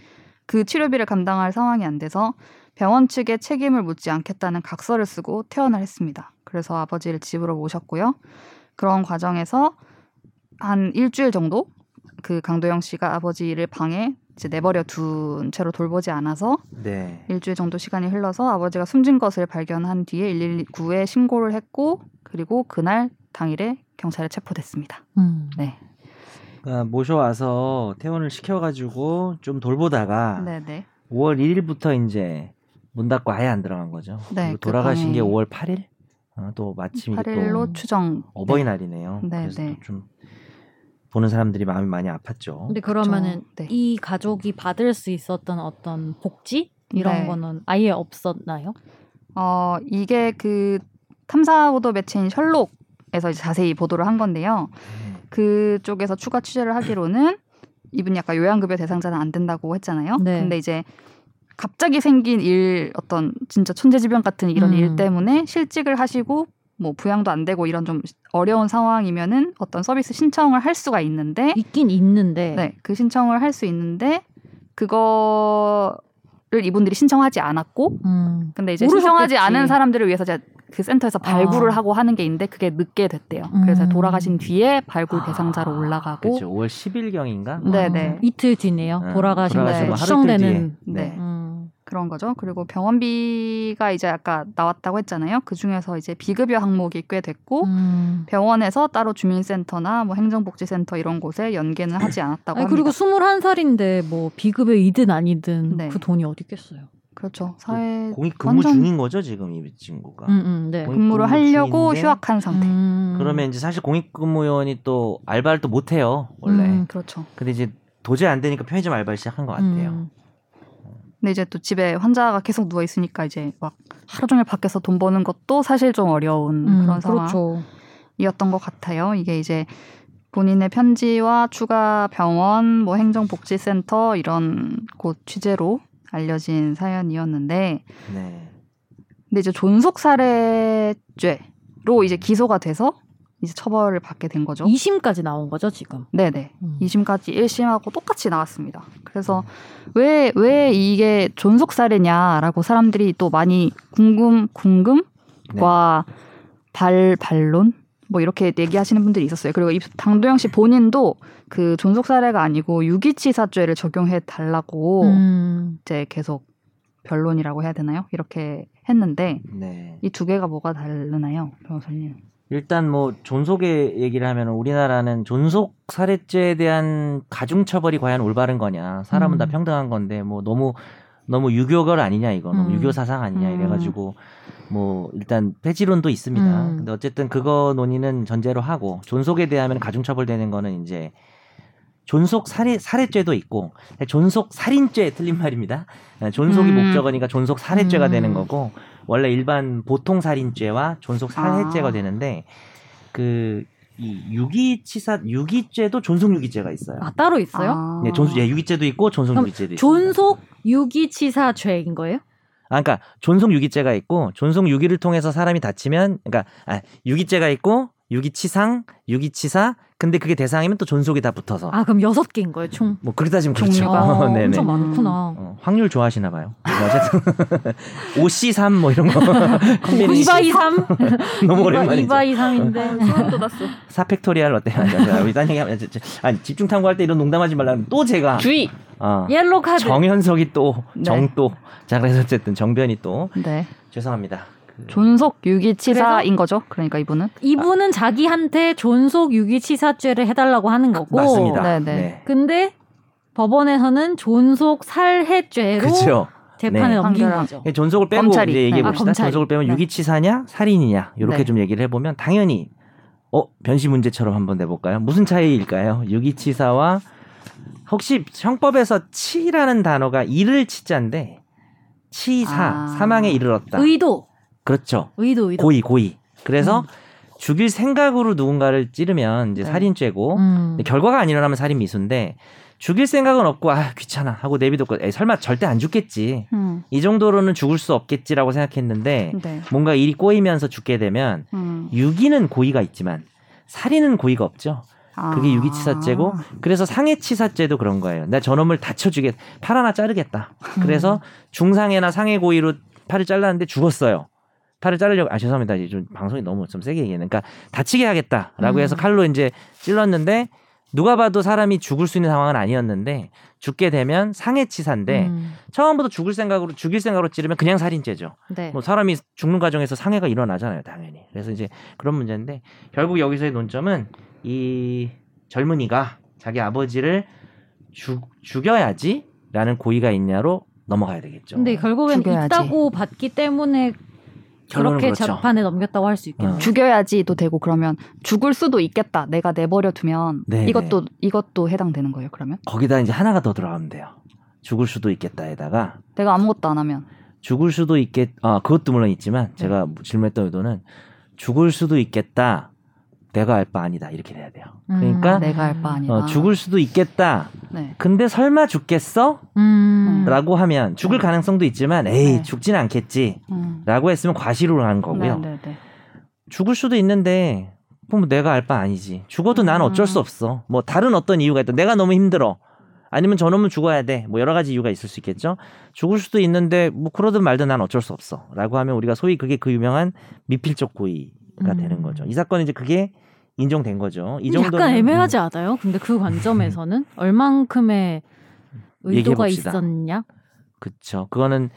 그 치료비를 감당할 상황이 안 돼서 병원 측에 책임을 묻지 않겠다는 각서를 쓰고 퇴원을 했습니다. 그래서 아버지를 집으로 모셨고요. 그런 과정에서 한 일주일 정도 그 강도영 씨가 아버지를 방에 이제 내버려 둔 채로 돌보지 않아서 네. 일주일 정도 시간이 흘러서 아버지가 숨진 것을 발견한 뒤에 119에 신고를 했고 그리고 그날 당일에 경찰에 체포됐습니다. 음. 네. 그러니까 모셔와서 퇴원을 시켜가지고 좀 돌보다가 네, 네. 5월 1일부터 이제 문 닫고 아예 안 들어간 거죠. 네, 그 돌아가신 게 방에 5월 8일? 어, 또 마침 이게 8일로 또 추정. 어버이날이네요. 네, 그래서 네. 또좀 보는 사람들이 마음이 많이 아팠죠. 근데 그러면은 네. 이 가족이 받을 수 있었던 어떤 복지 이런 네. 거는 아예 없었나요? 어, 이게 그 탐사 보도 매체인 셜록에서 자세히 보도를 한 건데요. 음. 그쪽에서 추가 취재를 하기로는 이분이 아까 요양급여 대상자는 안 된다고 했잖아요. 네. 근데 이제 갑자기 생긴 일 어떤 진짜 천재지변 같은 이런 음. 일 때문에 실직을 하시고 뭐 부양도 안 되고 이런 좀 어려운 상황이면은 어떤 서비스 신청을 할 수가 있는데 있긴 있는데 네, 그 신청을 할 수 있는데 그거를 이분들이 신청하지 않았고 음. 근데 이제 모르셨겠지. 신청하지 않은 사람들을 위해서 이제 그 센터에서 발굴을 아. 하고 하는 게 있는데 그게 늦게 됐대요. 그래서 음. 돌아가신 뒤에 발굴 아, 대상자로 올라가고 그렇죠. 5월 10일 경인가? 네, 어, 네. 이틀 뒤네요. 어, 돌아가신 하루 추정되는. 뒤에. 네. 음. 그런 거죠. 그리고 병원비가 이제 아까 나왔다고 했잖아요. 그 중에서 이제 비급여 항목이 꽤 됐고 음. 병원에서 따로 주민센터나 뭐 행정복지센터 이런 곳에 연계는 하지 않았다고 아니, 합니다. 그리고 21살인데 뭐 비급여이든 아니든 네. 그 돈이 어디 있겠어요. 그렇죠. 사회 공익 근무 완전 중인 거죠 지금 이 친구가. 음, 음, 네. 근무를 근무 하려고 중인데 휴학한 상태. 음. 그러면 이제 사실 공익근무요원이 또 알바를 또 못 해요 원래. 음. 그렇죠. 근데 이제 도저히 안 되니까 편의점 알바를 시작한 것 같아요. 음. 근데 이제 또 집에 환자가 계속 누워 있으니까 이제 막 하루 종일 밖에서 돈 버는 것도 사실 좀 어려운 음, 그런 그렇죠. 상황이었던 것 같아요. 이게 이제 본인의 편지와 추가 병원, 뭐 행정복지센터 이런 곳 취재로 알려진 사연이었는데 네. 근데 이제 존속 살해죄로 이제 기소가 돼서 이제 처벌을 받게 된 거죠. 2심까지 나온 거죠, 지금. 네네. 음. 2심까지 1심하고 똑같이 나왔습니다. 그래서 왜, 왜 이게 존속살해냐라고 사람들이 또 많이 궁금, 궁금과 발, 반론? 뭐 이렇게 얘기하시는 분들이 있었어요. 그리고 이 당도영 씨 본인도 그 존속살해가 아니고 유기치사죄를 적용해 달라고 음. 이제 계속 변론이라고 해야 되나요? 이렇게 했는데 네. 이두 개가 뭐가 다르나요, 변호사님? 일단 뭐 존속의 얘기를 하면 우리나라는 존속 살해죄에 대한 가중 처벌이 과연 올바른 거냐? 사람은 음. 다 평등한 건데 뭐 너무 너무 유교걸 아니냐 이거 너무 음. 유교 사상 아니냐 음. 이래가지고 뭐 일단 폐지론도 있습니다. 음. 근데 어쨌든 그거 논의는 전제로 하고 존속에 대하면 가중 처벌되는 거는 이제 존속 살해 살해죄도 있고 존속 살인죄 틀린 말입니다. 존속이 음. 목적어니까 존속 살해죄가 음. 되는 거고 원래 일반 보통 살인죄와 존속 살해죄가 아. 되는데 그 이 유기치사 유기죄도 존속 유기죄가 있어요. 아, 따로 있어요? 아. 네, 존속 예, 유기죄도 있고 존속 유기죄도 있어요. 존속 유기치사죄인 거예요? 아, 그러니까 존속 유기죄가 있고 존속 유기를 통해서 사람이 다치면 그러니까 아, 유기죄가 있고 유기치상, 유기치사. 근데 그게 대상이면 또 존속이 다 붙어서 아, 그럼 여섯 개인 거예요, 총. 뭐 그렇게 따지면 그렇죠. 아, [laughs] 네네. 엄청 많구나. 어, 확률 좋아하시나 봐요. 뭐 어쨌든 [laughs] 5C3 뭐 이런 거 [laughs] 콤비네이션 2바 2, 3. 너무 오랜만이죠. 2바 2, 3인데. 소름 돋았어. 사팩토리알 어때요? 아니, 딴 얘기 하면 저- 저- 아니 집중 탐구할 때 이런 농담하지 말라면 또 제가 주의. 어, 옐로 카드. 정현석이 또 네. 정또 자 그래서 어쨌든 정변이 또 네. 죄송합니다. 그- 존속 유기치사인 거죠. 그러니까 이분은. 이분은 자기한테 존속 유기치사죄를 해달라고 하는 거고. 맞습니다. 네네. 근데 법원에서는 존속 살해죄로 그렇죠. 재판에 네. 넘긴 거죠. 예, 존속을 빼고 검찰이. 이제 얘기해 네. 봅시다. 아. 존속을 빼면 네. 유기치사냐 살인이냐 이렇게 네. 좀 얘기를 해보면 당연히 어 변시 문제처럼 한번 내볼까요? 무슨 차이일까요? 유기치사와 혹시 형법에서 치라는 단어가 이를 치자인데 치사 아. 사망에 이르렀다. 의도. 그렇죠. 의도, 의도. 고의 고의. 그래서 음. 죽일 생각으로 누군가를 찌르면 이제 네. 살인죄고 음. 결과가 안 일어나면 살인 미수인데 죽일 생각은 없고 아 귀찮아 하고 내비뒀고 에이, 설마 절대 안 죽겠지 음. 이 정도로는 죽을 수 없겠지라고 생각했는데 네. 뭔가 일이 꼬이면서 죽게 되면 음. 유기는 고의가 있지만 살인은 고의가 없죠. 그게 아. 유기치사죄고 그래서 상해치사죄도 그런 거예요. 나 저놈을 다쳐주겠 팔 하나 자르겠다. 그래서 중상해나 상해 고의로 팔을 잘랐는데 죽었어요. 팔을 자르려고 아 죄송합니다. 이제 좀 방송이 너무 좀 세게 얘기했는 그러니까 다치게 하겠다라고 해서 음. 칼로 이제 찔렀는데 누가 봐도 사람이 죽을 수 있는 상황은 아니었는데 죽게 되면 상해치사인데 음. 처음부터 죽을 생각으로 죽일 생각으로 찌르면 그냥 살인죄죠. 네. 뭐 사람이 죽는 과정에서 상해가 일어나잖아요, 당연히. 그래서 이제 그런 문제인데 결국 여기서의 논점은 이 젊은이가 자기 아버지를 죽 죽여야지라는 고의가 있냐로 넘어가야 되겠죠. 근데 결국엔 죽여야지. 있다고 봤기 때문에 그렇게 그렇죠. 재판에 넘겼다고 할 수 있겠네요. 어. 죽여야지도 되고 그러면 죽을 수도 있겠다. 내가 내버려 두면 네, 이것도 이것도 해당되는 거예요. 그러면 거기다 이제 하나가 더 들어가면 돼요. 죽을 수도 있겠다에다가 내가 아무것도 안 하면 죽을 수도 있겠 아 그것도 물론 있지만 네. 제가 질문했던 의도는 죽을 수도 있겠다. 내가 알 바 아니다 이렇게 돼야 돼요. 그러니까 음. 내가 할바 아니다. 어, 죽을 수도 있겠다. 네. 근데 설마 죽겠어? 음. 라고 하면 죽을 가능성도 있지만 에이 네. 죽지는 않겠지 음. 라고 했으면 과실로 하는 거고요 네, 네, 네. 죽을 수도 있는데 그럼 내가 알 바 아니지. 죽어도 난 어쩔 수 음. 없어. 뭐 다른 어떤 이유가 있다. 내가 너무 힘들어. 아니면 저놈은 죽어야 돼. 뭐 여러 가지 이유가 있을 수 있겠죠. 죽을 수도 있는데 뭐 그러든 말든 난 어쩔 수 없어.라고 하면 우리가 소위 그게 그 유명한 미필적 고의가 음. 되는 거죠. 이 사건은 이제 그게 인정된 거죠. 이 정도는 약간 애매하지 않아요? 근데 그 관점에서는 [laughs] 얼만큼의 의도가 얘기해봅시다. 있었냐? 그쵸. 그거는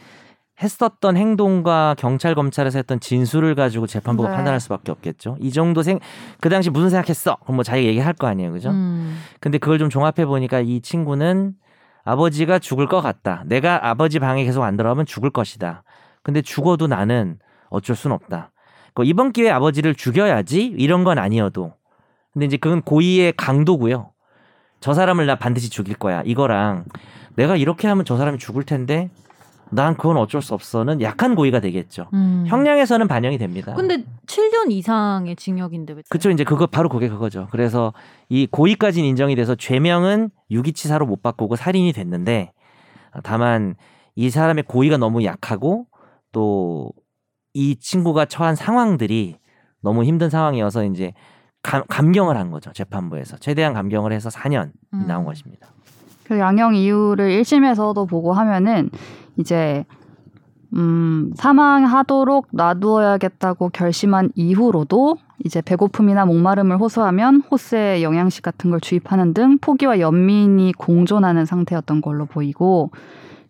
했었던 행동과 경찰 검찰에서 했던 진술을 가지고 재판부가 네. 판단할 수밖에 없겠죠. 이 정도 생 그 당시 무슨 생각했어? 그럼 뭐 자기가 얘기할 거 아니에요, 그죠? 음. 근데 그걸 좀 종합해 보니까 이 친구는 아버지가 죽을 것 같다. 내가 아버지 방에 계속 안 들어가면 죽을 것이다. 근데 죽어도 나는 어쩔 수는 없다. 그 이번 기회에 아버지를 죽여야지 이런 건 아니어도. 근데 이제 그건 고의의 강도고요. 저 사람을 나 반드시 죽일 거야. 이거랑 내가 이렇게 하면 저 사람이 죽을 텐데 난 그건 어쩔 수 없어는 약한 고의가 되겠죠. 음. 형량에서는 반영이 됩니다. 근데 7년 이상의 징역인데 왜? 그쵸 이제 그거 바로 그게 그거죠. 그래서 이 고의까지는 인정이 돼서 죄명은 유기치사로 못 바꾸고 살인이 됐는데 다만 이 사람의 고의가 너무 약하고 또 이 친구가 처한 상황들이 너무 힘든 상황이어서 이제 감, 감경을 한 거죠 재판부에서 최대한 감경을 해서 4년이 음. 나온 것입니다. 그 양형 이유를 1심에서도 보고 하면은 이제 음, 사망하도록 놔두어야겠다고 결심한 이후로도 이제 배고픔이나 목마름을 호소하면 호스에 영양식 같은 걸 주입하는 등 포기와 연민이 공존하는 상태였던 걸로 보이고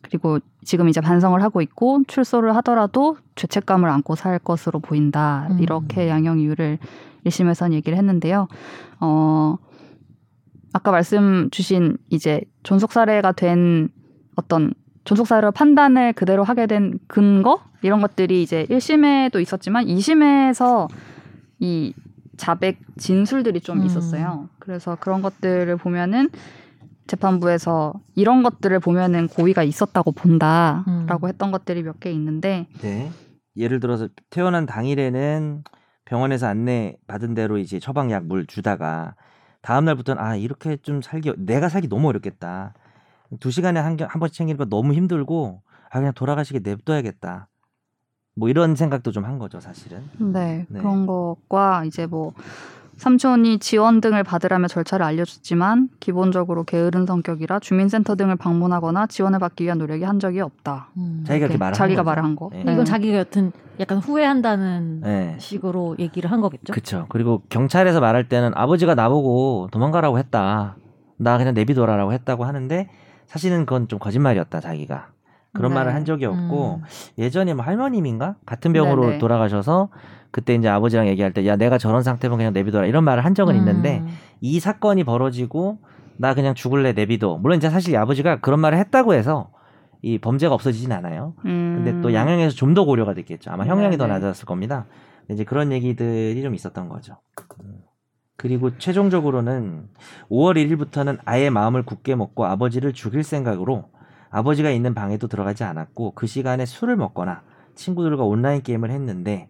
그리고 지금 이제 반성을 하고 있고 출소를 하더라도 죄책감을 안고 살 것으로 보인다. 음. 이렇게 양형 이유를 1심에서는 얘기를 했는데요. 어, 아까 말씀 주신 이제 존속 사례가 된 어떤 존속 사례로 판단을 그대로 하게 된 근거 이런 것들이 이제 1심에도 있었지만 2심에서 이 자백 진술들이 좀 음. 있었어요. 그래서 그런 것들을 보면은 재판부에서 이런 것들을 보면은 고의가 있었다고 본다라고 음. 했던 것들이 몇 개 있는데 네. 예를 들어서 태어난 당일에는 병원에서 안내 받은 대로 이제 처방약 물 주다가 다음 날부터는 아 이렇게 좀 살기 내가 살기 너무 어렵겠다. 두 시간에 한, 겨- 한 번씩 챙기는 거 너무 힘들고 아 그냥 돌아가시게 냅둬야겠다. 뭐 이런 생각도 좀 한 거죠 사실은. 네, 네. 그런 것과 이제 뭐 삼촌이 지원 등을 받으라며 절차를 알려줬지만 기본적으로 게으른 성격이라 주민센터 등을 방문하거나 지원을 받기 위한 노력이 한 적이 없다. 음. 자기가 이렇게 말한 자기가 거죠. 말한 거. 네. 이건 자기가 여튼 약간 후회한다는 네. 식으로 얘기를 한 거겠죠. 그렇죠. 그리고 경찰에서 말할 때는 아버지가 나보고 도망가라고 했다. 나 그냥 내비둬라라고 했다고 하는데 사실은 그건 좀 거짓말이었다 자기가. 그런 네. 말을 한 적이 없고 음. 예전에 뭐 할머님인가 같은 병으로 네네. 돌아가셔서 그때 이제 아버지랑 얘기할 때 야 내가 저런 상태면 그냥 내비둬라 이런 말을 한 적은 있는데 음. 이 사건이 벌어지고 나 그냥 죽을래 내비둬 물론 이제 사실 이 아버지가 그런 말을 했다고 해서 이 범죄가 없어지진 않아요. 음. 근데 또 양형에서 좀 더 고려가 됐겠죠. 아마 형량이 더 네네. 낮았을 겁니다. 이제 그런 얘기들이 좀 있었던 거죠. 음. 그리고 최종적으로는 5월 1일부터는 아예 마음을 굳게 먹고 아버지를 죽일 생각으로 아버지가 있는 방에도 들어가지 않았고 그 시간에 술을 먹거나 친구들과 온라인 게임을 했는데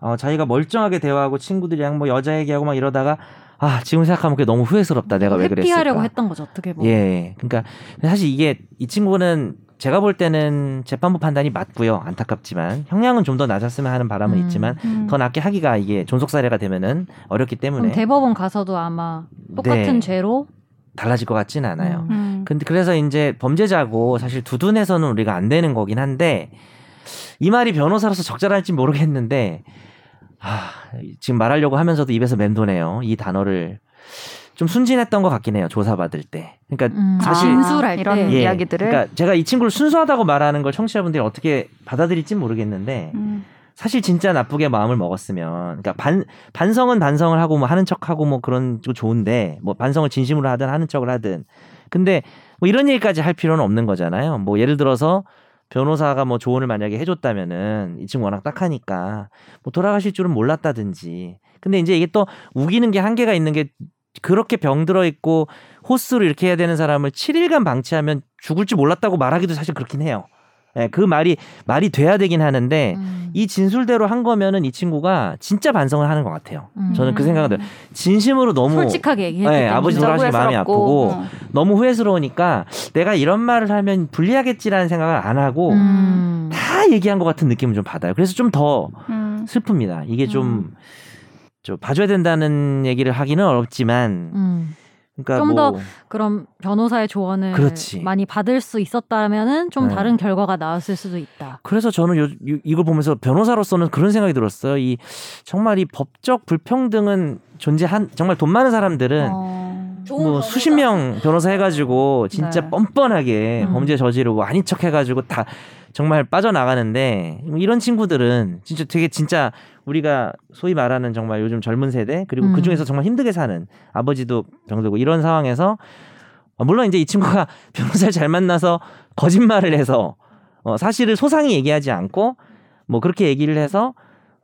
어, 자기가 멀쩡하게 대화하고 친구들이랑 뭐 여자 얘기하고 막 이러다가 아 지금 생각하면 그게 너무 후회스럽다 내가 왜 그랬을까 회피하려고 했던 거죠 어떻게 보면. 예. 그러니까 사실 이게 이 친구는 제가 볼 때는 재판부 판단이 맞고요. 안타깝지만 형량은 좀 더 낮았으면 하는 바람은 음. 있지만 음. 더 낮게 하기가 이게 존속 사례가 되면은 어렵기 때문에 대법원 가서도 아마 똑같은 네. 죄로 달라질 것 같지는 않아요. 음. 음. 근데 그래서 이제 범죄자고 사실 두둔해서는 우리가 안 되는 거긴 한데 이 말이 변호사로서 적절할지 모르겠는데 아, 지금 말하려고 하면서도 입에서 맴도네요. 이 단어를 좀 순진했던 것 같긴 해요. 조사받을 때. 그러니까 음, 사실 진술할 이런 때 예, 이야기들을 그러니까 제가 이 친구를 순수하다고 말하는 걸 청취자분들이 어떻게 받아들일지 모르겠는데 음. 사실 진짜 나쁘게 마음을 먹었으면 그러니까 반 반성은 반성을 하고 뭐 하는 척하고 뭐 그런 거 좋은데 뭐 반성을 진심으로 하든 하는 척을 하든 근데 뭐 이런 얘기까지 할 필요는 없는 거잖아요. 뭐 예를 들어서 변호사가 뭐 조언을 만약에 해줬다면은 이 친구 워낙 딱하니까 뭐 돌아가실 줄은 몰랐다든지. 근데 이제 이게 또 우기는 게 한계가 있는 게 그렇게 병들어 있고 호스로 이렇게 해야 되는 사람을 7일간 방치하면 죽을 줄 몰랐다고 말하기도 사실 그렇긴 해요. 예, 그 말이 말이 돼야 되긴 하는데 음. 이 진술대로 한 거면은 이 친구가 진짜 반성을 하는 것 같아요. 음. 저는 그 생각은 들어요. 진심으로 너무 솔직하게 얘기했기 네, 때문에. 아버지 돌아가시기 마음이 아프고 어. 너무 후회스러우니까 내가 이런 말을 하면 불리하겠지라는 생각을 안 하고 음. 다 얘기한 것 같은 느낌을 좀 받아요. 그래서 좀더 음. 슬픕니다. 이게 좀 음. 좀 봐줘야 된다는 얘기를 하기는 어렵지만 음. 그러니까 좀뭐더 그럼 변호사의 조언을 그렇지. 많이 받을 수 있었다면은 좀 네. 다른 결과가 나왔을 수도 있다. 그래서 저는 요, 요- 이걸 보면서 변호사로서는 그런 생각이 들었어요. 이 정말 이 법적 불평등은 존재한 정말 돈 많은 사람들은 어... 뭐 수십 명 변호사 해가지고 진짜 네. 뻔뻔하게 음. 범죄 저지르고 아닌 척 해가지고 다 정말 빠져나가는데 이런 친구들은 진짜 되게 진짜 우리가 소위 말하는 정말 요즘 젊은 세대 그리고 음. 그 중에서 정말 힘들게 사는 아버지도 병들고 이런 상황에서 어, 물론 이제 이 친구가 [laughs] 변호사를 잘 만나서 거짓말을 해서 어, 사실을 소상히 얘기하지 않고 뭐 그렇게 얘기를 해서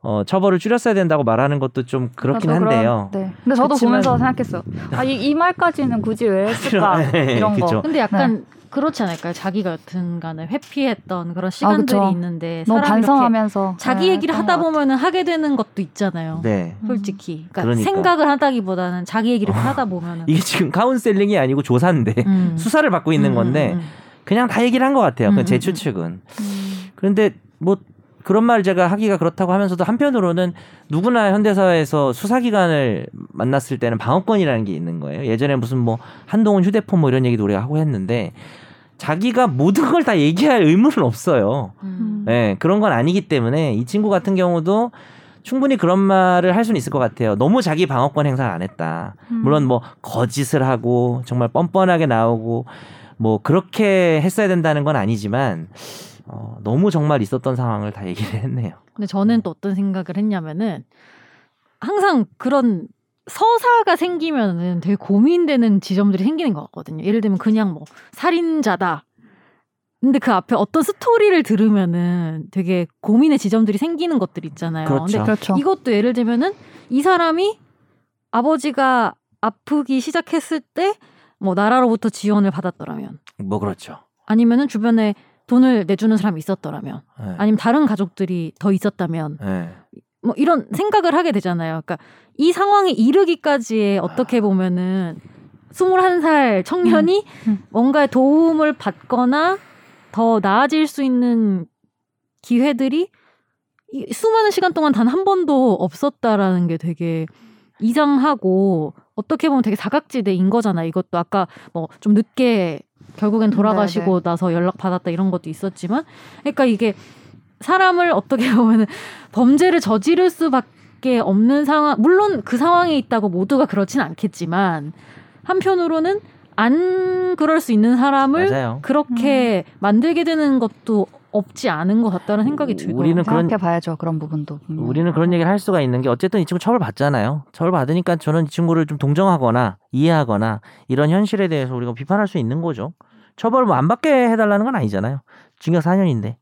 어, 처벌을 줄였어야 된다고 말하는 것도 좀 그렇긴 저도 한데요. 그런- 네. 근데 저도 그치만- 보면서 생각했어요. 아, 이, 이 말까지는 굳이 왜 했을까? 네, [laughs] 이런 거. 근데 약간 그렇지 않을까요? 자기가 여튼간에 회피했던 그런 시간들이 그쵸. 있는데 너무 반성하면서 자기 네, 얘기를 하다. 보면은 하게 되는 것도 있잖아요. 네. 솔직히. 그러니까, 그러니까. 생각을 하다기보다는 자기 얘기를 하다 보면은 이게 지금 카운셀링이 아니고 조사인데 음. [laughs] 수사를 받고 있는 음, 건데 음, 그냥 다 얘기를 한 것 같아요. 음, 그건 제 음, 추측은. 음. 그런데 뭐 그런 말 제가 하기가 그렇다고 하면서도 한편으로는 누구나 현대사회에서 수사기관을 만났을 때는 방어권이라는 게 있는 거예요. 예전에 무슨 뭐 한동훈 휴대폰 뭐 이런 얘기도 우리가 하고 했는데 자기가 모든 걸 다 얘기할 의무는 없어요. 음. 네, 그런 건 아니기 때문에 이 친구 같은 경우도 충분히 그런 말을 할 수는 있을 것 같아요. 너무 자기 방어권 행사를 안 했다. 음. 물론 뭐 거짓을 하고 정말 뻔뻔하게 나오고 뭐 그렇게 했어야 된다는 건 아니지만 어, 너무 정말 있었던 상황을 다 얘기를 했네요. 근데 저는 또 어떤 생각을 했냐면은 항상 그런 서사가 생기면은 되게 고민되는 지점들이 생기는 것 같거든요. 예를 들면 그냥 뭐 살인자다. 근데 그 앞에 어떤 스토리를 들으면은 되게 고민의 지점들이 생기는 것들 있잖아요. 그렇죠. 근데 그렇죠. 이것도 예를 들면은 이 사람이 아버지가 아프기 시작했을 때 뭐 나라로부터 지원을 받았더라면 뭐 그렇죠. 아니면은 주변에 돈을 내주는 사람이 있었더라면 네. 아니면 다른 가족들이 더 있었다면 네. 뭐 이런 생각을 하게 되잖아요. 그러니까 이 상황에 이르기까지의 어떻게 보면은 21살 청년이 음. 뭔가의 도움을 받거나 더 나아질 수 있는 기회들이 이 수많은 시간 동안 단 한 번도 없었다라는 게 되게 이상하고 어떻게 보면 되게 사각지대인 거잖아. 이것도 아까 뭐 좀 늦게 결국엔 돌아가시고 나서 연락 받았다 이런 것도 있었지만 그러니까 이게 사람을 어떻게 [laughs] 보면은 범죄를 저지를 수밖에 없는 상황 물론 그 상황에 있다고 모두가 그렇진 않겠지만 한편으로는 안 그럴 수 있는 사람을 맞아요. 그렇게 만들게 되는 것도 없지 않은 것 같다는 생각이 들고 우리는 그런 봐야죠. 그런 부분도. 분명. 우리는 그런 얘기를 할 수가 있는 게 어쨌든 이 친구 처벌 받잖아요. 처벌 받으니까 저는 이 친구를 좀 동정하거나 이해하거나 이런 현실에 대해서 우리가 비판할 수 있는 거죠. 처벌 뭐 안 받게 해달라는 건 아니잖아요. 징역 4년인데.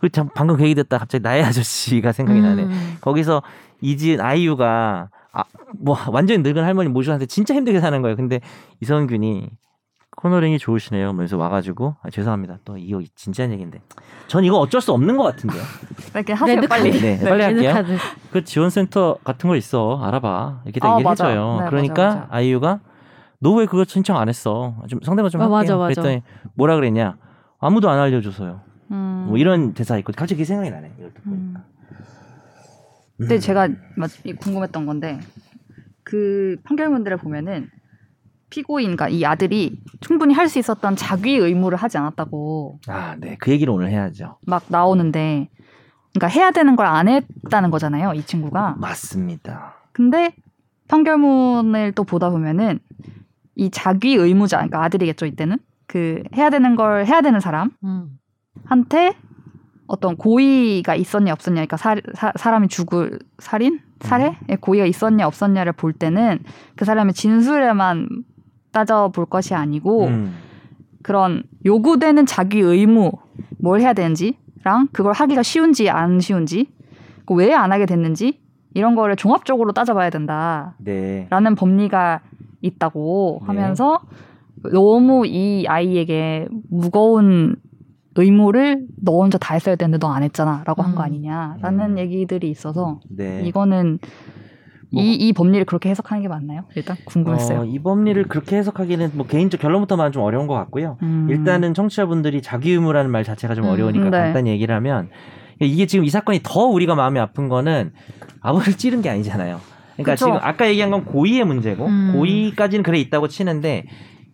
그리고 참 방금 그 얘기 듣다 갑자기 나의 아저씨가 생각이 나네. 음. 거기서 이지은 아이유가 아, 뭐 완전히 늙은 할머니 모시한테 진짜 힘들게 사는 거예요. 근데 이성균이 코너링이 좋으시네요. 그래서 와가지고 아, 죄송합니다. 또 이거 진지한 얘기인데 전 이거 어쩔 수 없는 것 같은데요. [laughs] 이렇게 하세요 빨리. 카드. 네, 빨리 할게요. 레드카드. 그 지원센터 같은 거 있어 알아봐 이렇게 다 아, 얘기를 맞아. 해줘요. 네, 그러니까 맞아, 맞아. 아이유가 너 왜 그거 신청 안 했어? 좀 상대방 좀 아, 할게요. 맞아, 맞아. 그랬더니 뭐라 그랬냐? 아무도 안 알려줘서요. 음. 뭐 이런 대사 있고 갑자기 생각이 나네. 이걸 듣고 음. 보니까. 근데 음. 제가 맞- 궁금했던 건데 그 판결문들을 보면은 피고인과 이 아들이 충분히 할 수 있었던 자기 의무를 하지 않았다고 아, 네, 그 얘기를 오늘 해야죠. 막 나오는데, 그러니까 해야 되는 걸 안 했다는 거잖아요, 이 친구가. 맞습니다. 근데 판결문을 또 보다 보면은 이 자기 의무자, 그러니까 아들이겠죠 이때는 그 해야 되는 걸 해야 되는 사람 음. 한테 어떤 고의가 있었냐 없었냐, 그러니까 사, 사, 사람이 죽을 살인, 살해, 의 고의가 있었냐 없었냐를 볼 때는 그 사람의 진술에만 따져 볼 것이 아니고 음. 그런 요구되는 자기 의무 뭘 해야 되는지랑 그걸 하기가 쉬운지 안 쉬운지 왜 안 하게 됐는지 이런 거를 종합적으로 따져봐야 된다라는 네. 법리가 있다고 네. 하면서 너무 이 아이에게 무거운 의무를 너 혼자 다 했어야 되는데 너 안 했잖아라고 한거 음. 아니냐라는 음. 얘기들이 있어서 네. 이거는 뭐- 이, 이 법리를 그렇게 해석하는 게 맞나요? 일단 궁금했어요. 어, 이 법리를 그렇게 해석하기는 뭐 개인적 결론부터만 좀 어려운 것 같고요. 음. 일단은 청취자분들이 자기 의무라는 말 자체가 좀 음, 어려우니까 네. 간단히 얘기를 하면 이게 지금 이 사건이 더 우리가 마음이 아픈 거는 아버지를 찌른 게 아니잖아요. 그러니까 그쵸. 지금 아까 얘기한 건 고의의 문제고 음. 고의까지는 그래 있다고 치는데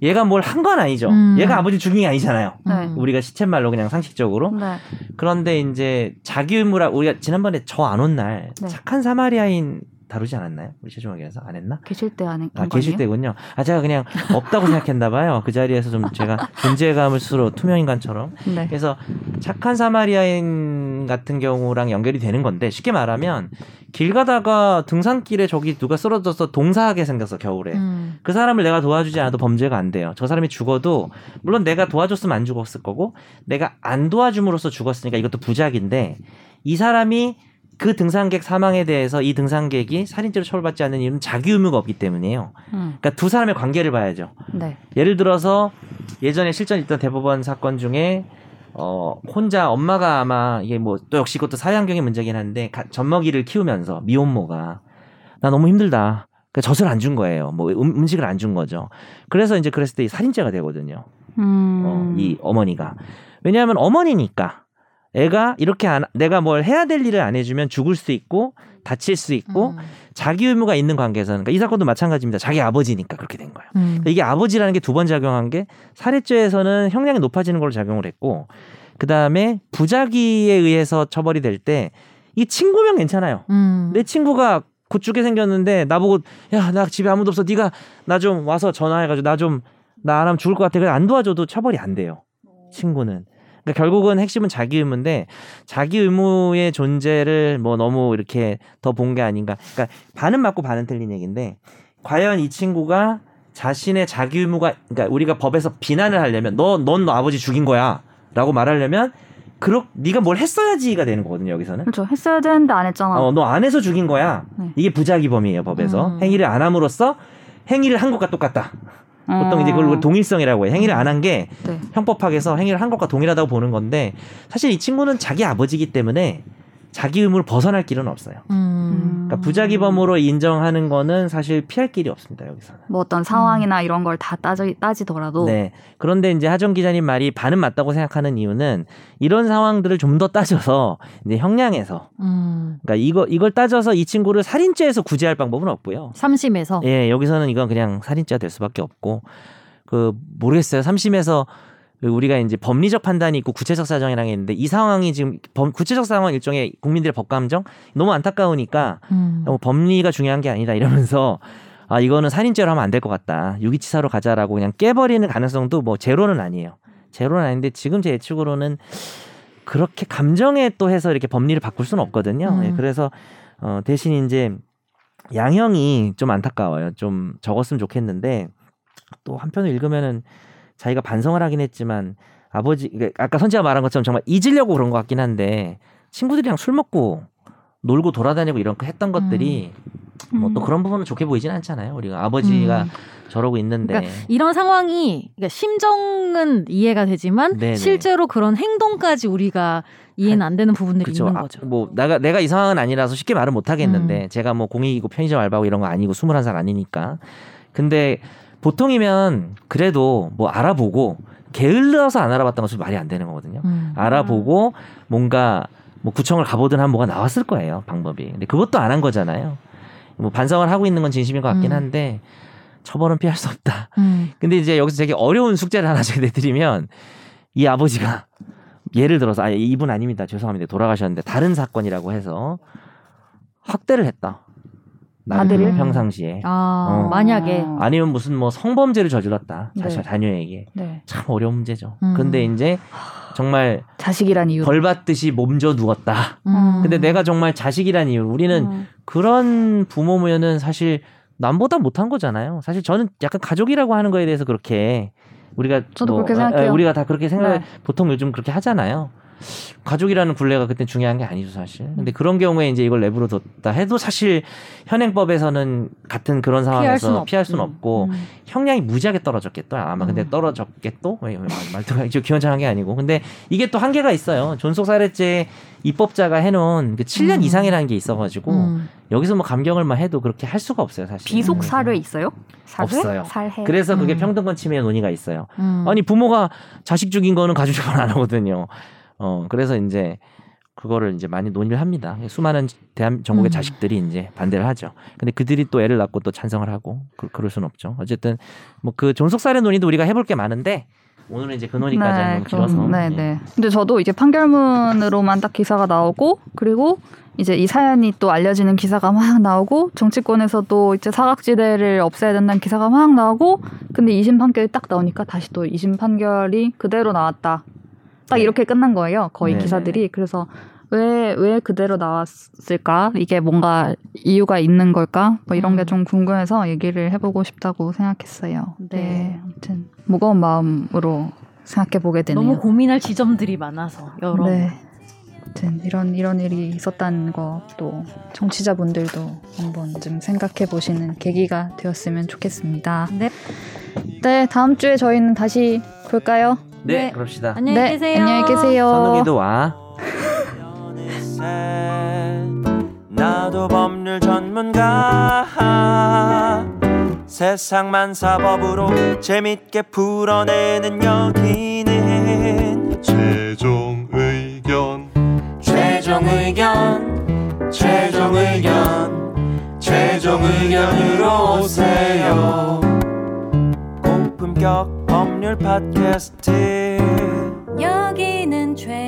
얘가 뭘 한 건 아니죠. 음. 얘가 아버지 죽인 게 아니잖아요. 네. 음. 우리가 시쳇말로 그냥 상식적으로. 네. 그런데 이제 자기 의무라 우리가 지난번에 저 안 온날 네. 착한 사마리아인 다루지 않았나요? 우리 최종학에서 안 했나? 계실 때 안에 아, 계실 때군요. 아, 제가 그냥 없다고 생각했나 봐요. 그 자리에서 좀 제가 존재감을 스스로 투명 인간처럼. [laughs] 네. 그래서 착한 사마리아인 같은 경우랑 연결이 되는 건데 쉽게 말하면 길 가다가 등산길에 저기 누가 쓰러져서 동사하게 생겼어 겨울에. 음. 그 사람을 내가 도와주지 않아도 범죄가 안 돼요. 저 사람이 죽어도 물론 내가 도와줬으면 안 죽었을 거고 내가 안 도와줌으로써 죽었으니까 이것도 부작인데 이 사람이 그 등산객 사망에 대해서 이 등산객이 살인죄로 처벌받지 않는 이유는 자기 의무가 없기 때문이에요. 음. 그러니까 두 사람의 관계를 봐야죠. 네. 예를 들어서 예전에 실전 있던 대법원 사건 중에 어 혼자 엄마가 아마 이게 뭐 또 역시 이것도 사회환경의 문제긴 한데 가- 젖먹이를 키우면서 미혼모가 나 너무 힘들다. 그 젖을 안 준 거예요. 뭐 음, 음식을 안 준 거죠. 그래서 이제 그랬을 때이 살인죄가 되거든요. 음. 어, 이 어머니가 왜냐하면 어머니니까 애가 이렇게 안 내가 뭘 해야 될 일을 안 해주면 죽을 수 있고 다칠 수 있고 음. 자기 의무가 있는 관계에서는 그러니까 이 사건도 마찬가지입니다. 자기 아버지니까 그렇게 된 거예요. 음. 이게 아버지라는 게 두 번 작용한 게 살해죄에서는 형량이 높아지는 걸로 작용을 했고 그 다음에 부작위에 의해서 처벌이 될 때 이 친구면 괜찮아요. 음. 내 친구가 구축게 생겼는데 나보고 야 나 집에 아무도 없어 네가 나 좀 와서 전화해가지고 나 좀 나 안 하면 죽을 것 같아 그래 안 도와줘도 처벌이 안 돼요. 친구는. 그러니까 결국은 핵심은 자기 의무인데 자기 의무의 존재를 뭐 너무 이렇게 더 본 게 아닌가. 그러니까 반은 맞고 반은 틀린 얘기인데 과연 이 친구가 자신의 자기 의무가 그러니까 우리가 법에서 비난을 하려면 너넌너 아버지 죽인 거야라고 말하려면 그렇 네가 뭘 했어야지가 되는 거거든요 여기서는. 그렇죠. 했어야 되는데 안 했잖아. 어, 너 안 해서 죽인 거야. 네. 이게 부작위범이에요, 법에서. 음. 행위를 안 함으로써 행위를 한 것과 똑같다. 보통 이제 그걸 동일성이라고 해요. 행위를 안 한게 어. 네. 형법학에서 행위를 한 것과 동일하다고 보는 건데 사실 이 친구는 자기 아버지기 때문에 자기 의무를 벗어날 길은 없어요. 음. 그러니까 부작위범으로 인정하는 거는 사실 피할 길이 없습니다, 여기서는. 뭐 어떤 상황이나 이런 걸 다 따지, 따지더라도 네. 그런데 이제 하정 기자님 말이 반은 맞다고 생각하는 이유는 이런 상황들을 좀 더 따져서 이제 형량에서 음. 그러니까 이거 이걸 따져서 이 친구를 살인죄에서 구제할 방법은 없고요. 삼심에서 예, 여기서는 이건 그냥 살인죄가 될 수밖에 없고 그 모르겠어요. 삼심에서 그 우리가 이제 법리적 판단이 있고 구체적 사정이라는 게 있는데 이 상황이 지금 범, 구체적 상황은 일종의 국민들의 법감정? 너무 안타까우니까 음. 너무 법리가 중요한 게 아니다 이러면서 아 이거는 살인죄로 하면 안 될 것 같다. 유기치사로 가자라고 그냥 깨버리는 가능성도 뭐 제로는 아니에요. 제로는 아닌데 지금 제 예측으로는 그렇게 감정에 또 해서 이렇게 법리를 바꿀 수는 없거든요. 음. 예, 그래서 어 대신 이제 양형이 좀 안타까워요. 좀 적었으면 좋겠는데 또 한편을 읽으면은 자기가 반성을 하긴 했지만 아버지 그러니까 아까 선지가 말한 것처럼 정말 잊으려고 그런 것 같긴 한데 친구들이랑 술 먹고 놀고 돌아다니고 이런 거 했던 것들이 뭐또 음. 그런 부분은 좋게 보이진 않잖아요. 우리가 아버지가 음. 저러고 있는데 그러니까 이런 상황이 그러니까 심정은 이해가 되지만 네네. 실제로 그런 행동까지 우리가 이해는 안 되는 부분들이 그쵸. 있는 아, 거죠. 뭐 내가 내가 이 상황은 아니라서 쉽게 말은 못 하겠는데 음. 제가 뭐 공익이고 편의점 알바고 이런 거 아니고 21살 아니니까. 근데 보통이면 그래도 뭐 알아보고 게을러서 안 알아봤던 것은 말이 안 되는 거거든요. 음. 알아보고 뭔가 뭐 구청을 가보든 한 뭐가 나왔을 거예요 방법이. 근데 그것도 안 한 거잖아요. 뭐 반성을 하고 있는 건 진심인 것 같긴 음. 한데 처벌은 피할 수 없다. 음. 근데 이제 여기서 되게 어려운 숙제를 하나 제가 내드리면 이 아버지가 예를 들어서 아 이분 아닙니다 죄송합니다 돌아가셨는데 다른 사건이라고 해서 학대를 했다. 아들을? 그 평상시에 아 어. 만약에 아니면 무슨 뭐 성범죄를 저질렀다 자신 네. 자녀에게 네. 참 어려운 문제죠. 음. 근데 이제 정말 자식이란 이유. 벌 받듯이 몸져 누웠다. 음. 근데 내가 정말 자식이란 이유 우리는 음. 그런 부모면은 사실 남보다 못한 거잖아요. 사실 저는 약간 가족이라고 하는 거에 대해서 그렇게 우리가 저도 그렇게 에, 에, 생각해요. 우리가 다 그렇게 생각 네. 보통 요즘 그렇게 하잖아요. 가족이라는 굴레가 그때 중요한 게 아니죠 사실. 근데 그런 경우에 이제 이걸 내부로 뒀다 해도 사실 현행법에서는 같은 그런 상황에서 피할 수는, 없 고 음. 형량이 무지하게 떨어졌겠다. 아마 근데 음. 떨어졌겠또 말- 말투가 좀 기원장한 게 아니고 근데 이게 또 한계가 있어요. 존속 살해죄 입법자가 해놓은 그 7년 음. 이상이라는 게 있어가지고 음. 여기서 뭐 감경을 만 해도 그렇게 할 수가 없어요 사실. 비속 살해 있어요? 살해? 없어요. 살해. 그래서 그게 음. 평등권 침해 논의가 있어요. 음. 아니 부모가 자식 죽인 거는 가족 처벌 [laughs] 안 하거든요. 어 그래서 이제 그거를 이제 많이 논의를 합니다. 수많은 대한 전국의 음. 자식들이 이제 반대를 하죠. 근데 그들이 또 애를 낳고 또 찬성을 하고 그, 그럴 수는 없죠. 어쨌든 뭐 그 존속살해 논의도 우리가 해볼 게 많은데 오늘은 이제 그 논의까지 너무 길어서 네, 예. 네. 근데 저도 이제 판결문으로만 딱 기사가 나오고 그리고 이제 이 사연이 또 알려지는 기사가 막 나오고 정치권에서도 이제 사각지대를 없애야 된다는 기사가 막 나오고 근데 2심 판결이 딱 나오니까 다시 또 2심 판결이 그대로 나왔다. 딱 네. 이렇게 끝난 거예요. 거의 네. 기사들이. 그래서 왜, 왜 그대로 나왔을까? 이게 뭔가 이유가 있는 걸까? 뭐 이런 게 음. 좀 궁금해서 얘기를 해보고 싶다고 생각했어요. 네. 네. 아무튼 무거운 마음으로 생각해 보게 되네요. 너무 고민할 지점들이 많아서 여러. 네. 아무튼 이런 이런 일이 있었다는 것도 청취자분들도 한번 좀 생각해 보시는 계기가 되었으면 좋겠습니다. 네. 네, 다음 주에 저희는 다시 볼까요? 네, 네. 그럽시다. 안녕히 네, 계세요. 안녕히 계세요. 선우기도 와. [laughs] 나도 법률 전문가 세상만 사법으로 재밌게 풀어내는 여기는 최종 의견 최종 의견 최종 의견 최종 의견으로 오세요 고품격 법률 팟캐스트. 여기는 최